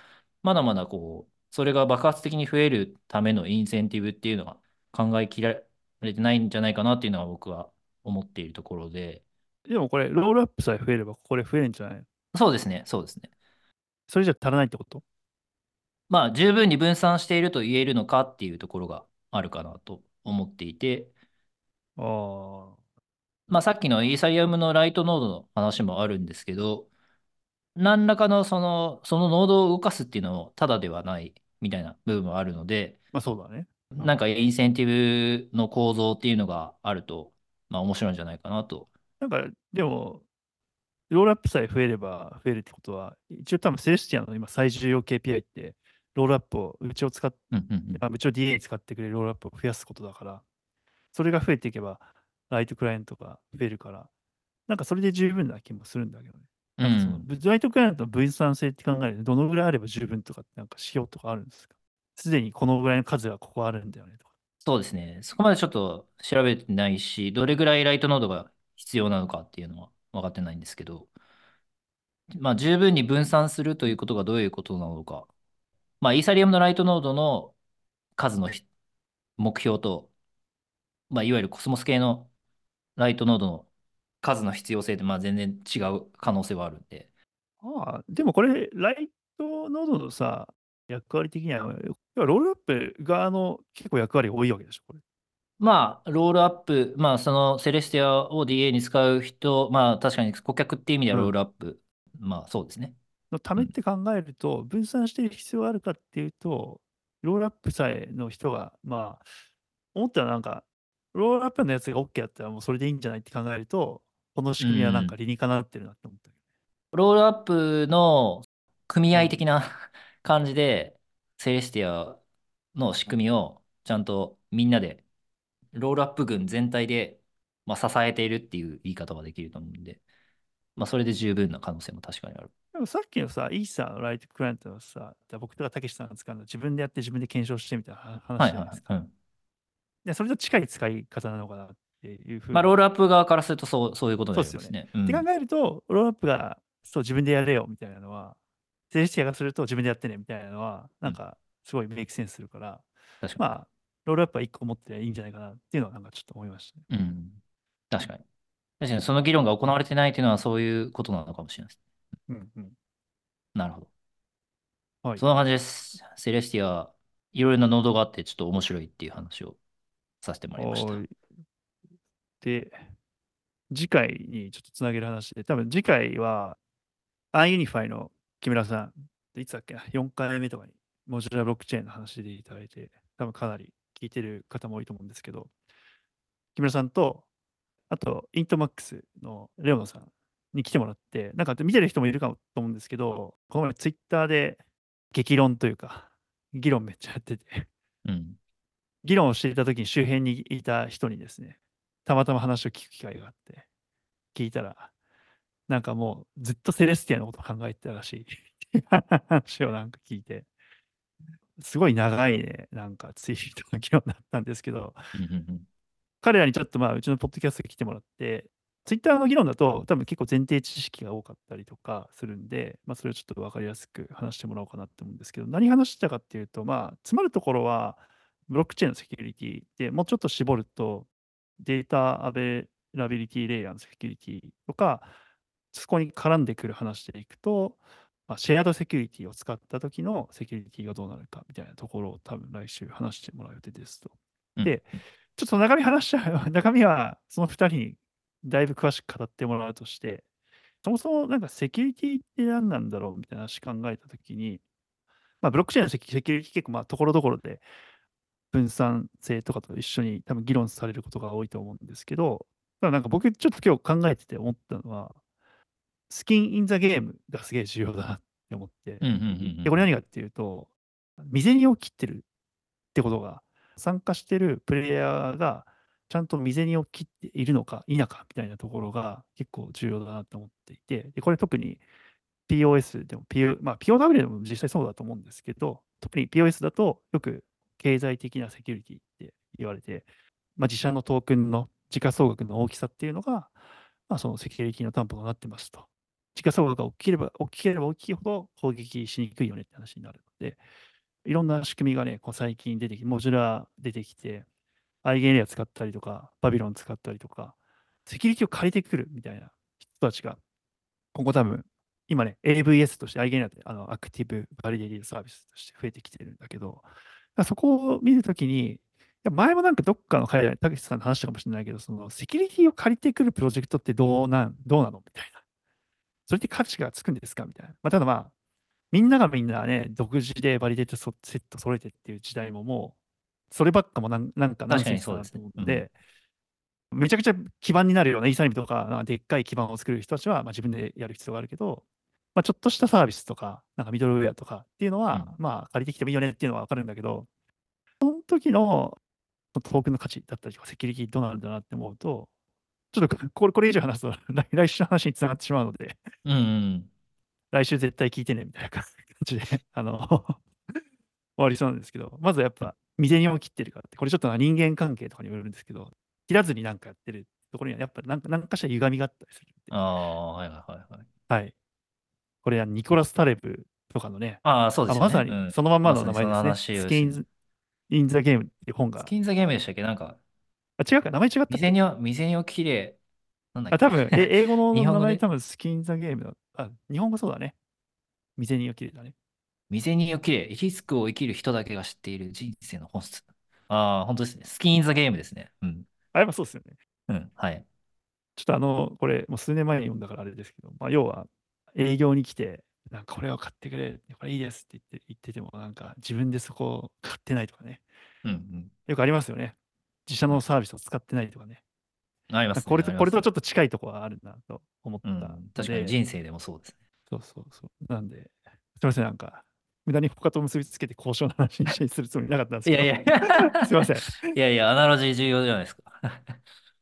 まだまだこう、それが爆発的に増えるためのインセンティブっていうのは考えきられてないんじゃないかなっていうのは僕は思っているところで、でもこれ、ロールアップさえ増えれば、これ増えるんじゃないそうですね、そうですね。それじゃ足らないってこと？まあ、十分に分散していると言えるのかっていうところがあるかなと思っていて、ああまあ、さっきのイーサリアムのライトノードの話もあるんですけど、何らかのその、そのノードを動かすっていうのもただではないみたいな部分もあるので、まあそうだね。うん。なんかインセンティブの構造っていうのがあると、まあ面白いんじゃないかなと。なんか、でも、ロールアップさえ増えれば増えるってことは、一応多分セレスティアの今最重要 KPI って、ロールアップを、うちを使っ、うんうんうん。あうちを DA に使ってくれるロールアップを増やすことだから、それが増えていけば、ライトクライアントが増えるから、なんかそれで十分な気もするんだけどね。なんかその、うん。ライトクライアントの分散性って考えると、どのぐらいあれば十分とかってなんか指標とかあるんですか？すでにこのぐらいの数がここあるんだよねとか。そうですね。そこまでちょっと調べてないし、どれぐらいライトノードが必要なのかっていうのは分かってないんですけど、まあ十分に分散するということがどういうことなのか。まあイーサリアムの light node の数のひ目標と、まあ、いわゆるコスモス系の light node の数の必要性ってまあ全然違う可能性はあるんで。ああ、でもこれ、 light node のさ、役割的には、 rollup 側の結構役割が多いわけでしょ、これ。まあ、 rollup、まあ、その Celestia を DA に使う人、まあ、確かに顧客っていう意味ではローうん。ルアップ。まあ、そうですね。のたうん。めって考えると、分散している必要があるかっていうと、ロールアップさえの人が、まあ、思ったらなんか、ロールアップのやつが OK だったらもうそれでいいんじゃないって考えると、このう仕組みはなんかん。理にかなってるなって思ったけロールアップの組。合的な感じで、セレスティアの仕組みをちゃんとみんなで、ロールアップ群全体で、まあ、支えているっていう言い方はできると思うんで、まあ、それで十分な可能性も確かにある。でもさっきのさ、イーサーのライトクライアントのさ、僕とかたけしさんが使うのは自分でやって自分で検証してみたいな話はいはいはい。じゃないですか。うん。で、それと近い使い方なのかな。っていうふうに。まあ、ロールアップ側からするとそうそういうことになりますそうね。って考えると、ロールアップがそう自分でやれよみたいなのは、セレスティアがすると自分でやってねみたいなのは、なんかすごいメイクセンスするから、確かまあ、 rollup は1個持っていいんじゃないかなっていうのはなんかちょっと思いましたね。に。うん。確かに。確かにその議論が行われてないというのはそういうことなのかもしれないです。うんうん。なるほど。はいそんな感じです。 Celestia、いろいろなノードがあってちょっと面白いっていう話をさせてもらいました。はいで、次回にちょっとつなげる話で、多分次回は、 UnUniFi の木村さん、いつだっけな、4回目とかに、モジュラーブロックチェーンの話でいただいて、多分かなり聞いてる方も多いと思うんですけど、木村さんと、あと、イントマックスのレオナさんに来てもらって、なんか見てる人もいるかもと思うんですけど、この前ツイッターで激論というか、議論めっちゃやってて、うん。議論をしていた時に周辺にいた人にですね、たまたま話を聞く機会があって、聞いたら、なんかもうずっとセレスティアのことを考えてたらしい。話をなんか聞いて、すごい長いね、なんかツイートの議論だったんですけど、彼らにちょっとまあうちのポッドキャストに来てもらって、ツイッターの議論だと多分結構前提知識が多かったりとかするんで、まあそれをちょっと分かりやすく話してもらおうかなって思うんですけど、何話したかっていうと、まあ詰まるところはブロックチェーンのセキュリティでもうちょっと絞るとdata availability layer のセキュリティとか、そこに絡んでくる話でいくと、まあ、 shared security を使った時のセキュリティがどうなるかみたいなところを多分来週話してもらう予定ですと。うんで、ちょっと中身話しちゃう、中身はその2人にだいぶ詳しく語ってもらうとして、そもそもなんかセキュリティって何なんだろうみたいな話考えたときに、まあ、ブロックチェーンのセキュリティ結構まあところどころで分散性とかと一緒に多分議論されることが多いと思うんですけど、ただなんか僕ちょっと今日考えてて思ったのは、スキン・イン・ザ・ゲームがすげえ重要だなって思って、うんうんうんうん。で、これ何かっていうと、未然を切ってるってことが、参加してるプレイヤーがちゃんと未然を切っているのか否かみたいなところが結構重要だなと思っていて、でこれ特に POS でも、PO まあ、POW でも実際そうだと思うんですけど、特に POS だとよく経済的なセキュリティって言われて、まあ、自社のトークンの時価総額の大きさっていうのが、まあ、そのセキュリティの担保となってますと。時価総額が大きければ大きければ大きいほど攻撃しにくいよねって話になるので、いろんな仕組みがね、こう最近出てきて、モジュラー出てきて、アイゲンレア使ったりとか、バビロン使ったりとか、セキュリティを借りてくるみたいな人たちが、今後多分、今ね、AVS として、アイゲンレアってあのアクティブバリデリティサービスとして増えてきてるんだけど、らそこを見るときに、前もなんかどっかの会話で、たけしさんの話したかもしれないけど、そのセキュリティを借りてくるプロジェクトってどうなん、どうなの？みたいな。それって価値がつくんですか？みたいな。まあ、ただまあ、みんながみんなね、独自でバリデータセット揃えてっていう時代ももう、そればっかもなんなんかナンセンスだなと思うので、めちゃくちゃ基盤になるようなイーサリムとかでっかい基盤を作る人たちは、まあ、自分でやる必要があるけど、まあ、ちょっとしたサービスとか、なんかミドルウェアとかっていうのは、まあ、借りてきてもいいよねっていうのはわかるんだけど、その時のトークンの価値だったりとか、セキュリティどうなるんだなって思うと、ちょっとこれこれ以上話すと 来来週の話につながってしまうので、うんうん。来週絶対聞いてねみたいな感じで、あの、終わりそうなんですけど、まずやっぱ、未然を切ってるかって、これちょっと人間関係とかにもよるんですけど、切らずになんかやってるところには、やっぱなんか何かしら歪みがあったりする。ああ、はいはいはいはい。はい。これはニコラス・タレブとかのね、ああ、そうですね。あまさにうんそのまんまの名前ですね。スキンズ・イン・ザ・ゲームって本がス。キンザゲームでしたっけ？なんか、あ、違うか、名前違ったっけ？未然を、未然をきれい。なんだっけ？あ、多分、え 英語の名前多分スキン・ザ・ゲームだ。あ、日本語そうだね。未然にを切れだね。未然をきれい。リスクを生きる人だけが知っている人生の本質。ああ、本当ですね。スキン・ザ・ゲームですね。うん。あ、やっぱそうですよね。うん。はい。ちょっとあの、これ、もう数年前に読んだからあれですけど、まあ、要は、営業に来て、なんかこれを買ってくれ、これいいですって言って言ってても、なんか自分でそこを買ってないとかね。うんうん。よくありますよね。自社のサービスを使ってないとかね。ありますね。これと、これとちょっと近いところはあるなと思ったうん。確かに人生でもそうですね。そうそうそう。なんで、すみません、なんか、無駄に他と結びつけて交渉の話にするつもりなかったんですけど。いやいや、すいません。いやいや、アナロジー重要じゃないですか。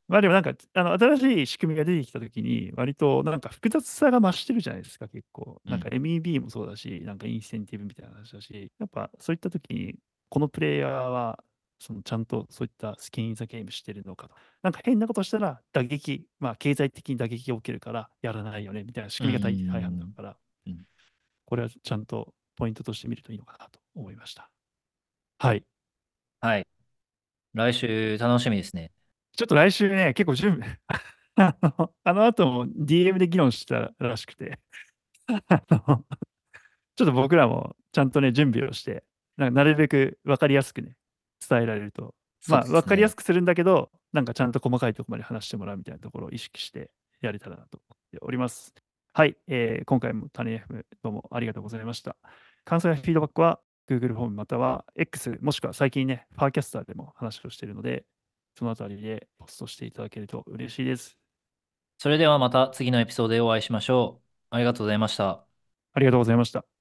まあでもなんか、あの、新しい仕組みが出てきたときに、割となんか複雑さが増してるじゃないですか、結構。なんかうん MEB もそうだし、なんかインセンティブみたいな話だし、やっぱそういったときに、このプレイヤーはそのちゃんとそういったスキン・イン・ザ・ゲームしてるのかと。なんか変なことしたら打撃、まあ経済的に打撃が起きるからやらないよねみたいな仕組みが大大半だからうん、これはちゃんとポイントとして見るといいのかなと思いました。はい。はい。来週楽しみですね。ちょっと来週ね、結構準備、あの、あの後も DM で議論したらしくて、あのちょっと僕らもちゃんとね、準備をして、ななるべく分かりやすくね、伝えられると、まあ、分かりやすく。くするんだけど、なんかちゃんと細かいところまで話してもらうみたいなところを意識してやれたらなと思っております。はい、えー今回も種 FM どうもありがとうございました。感想やフィードバックは Google フォームまたは X もしくは最近ね、パーキャスターでも話をしているので、そのあたりでポストしていただけると嬉しいです。それではまた次のエピソードでお会いしましょう。ありがとうございました。ありがとうございました。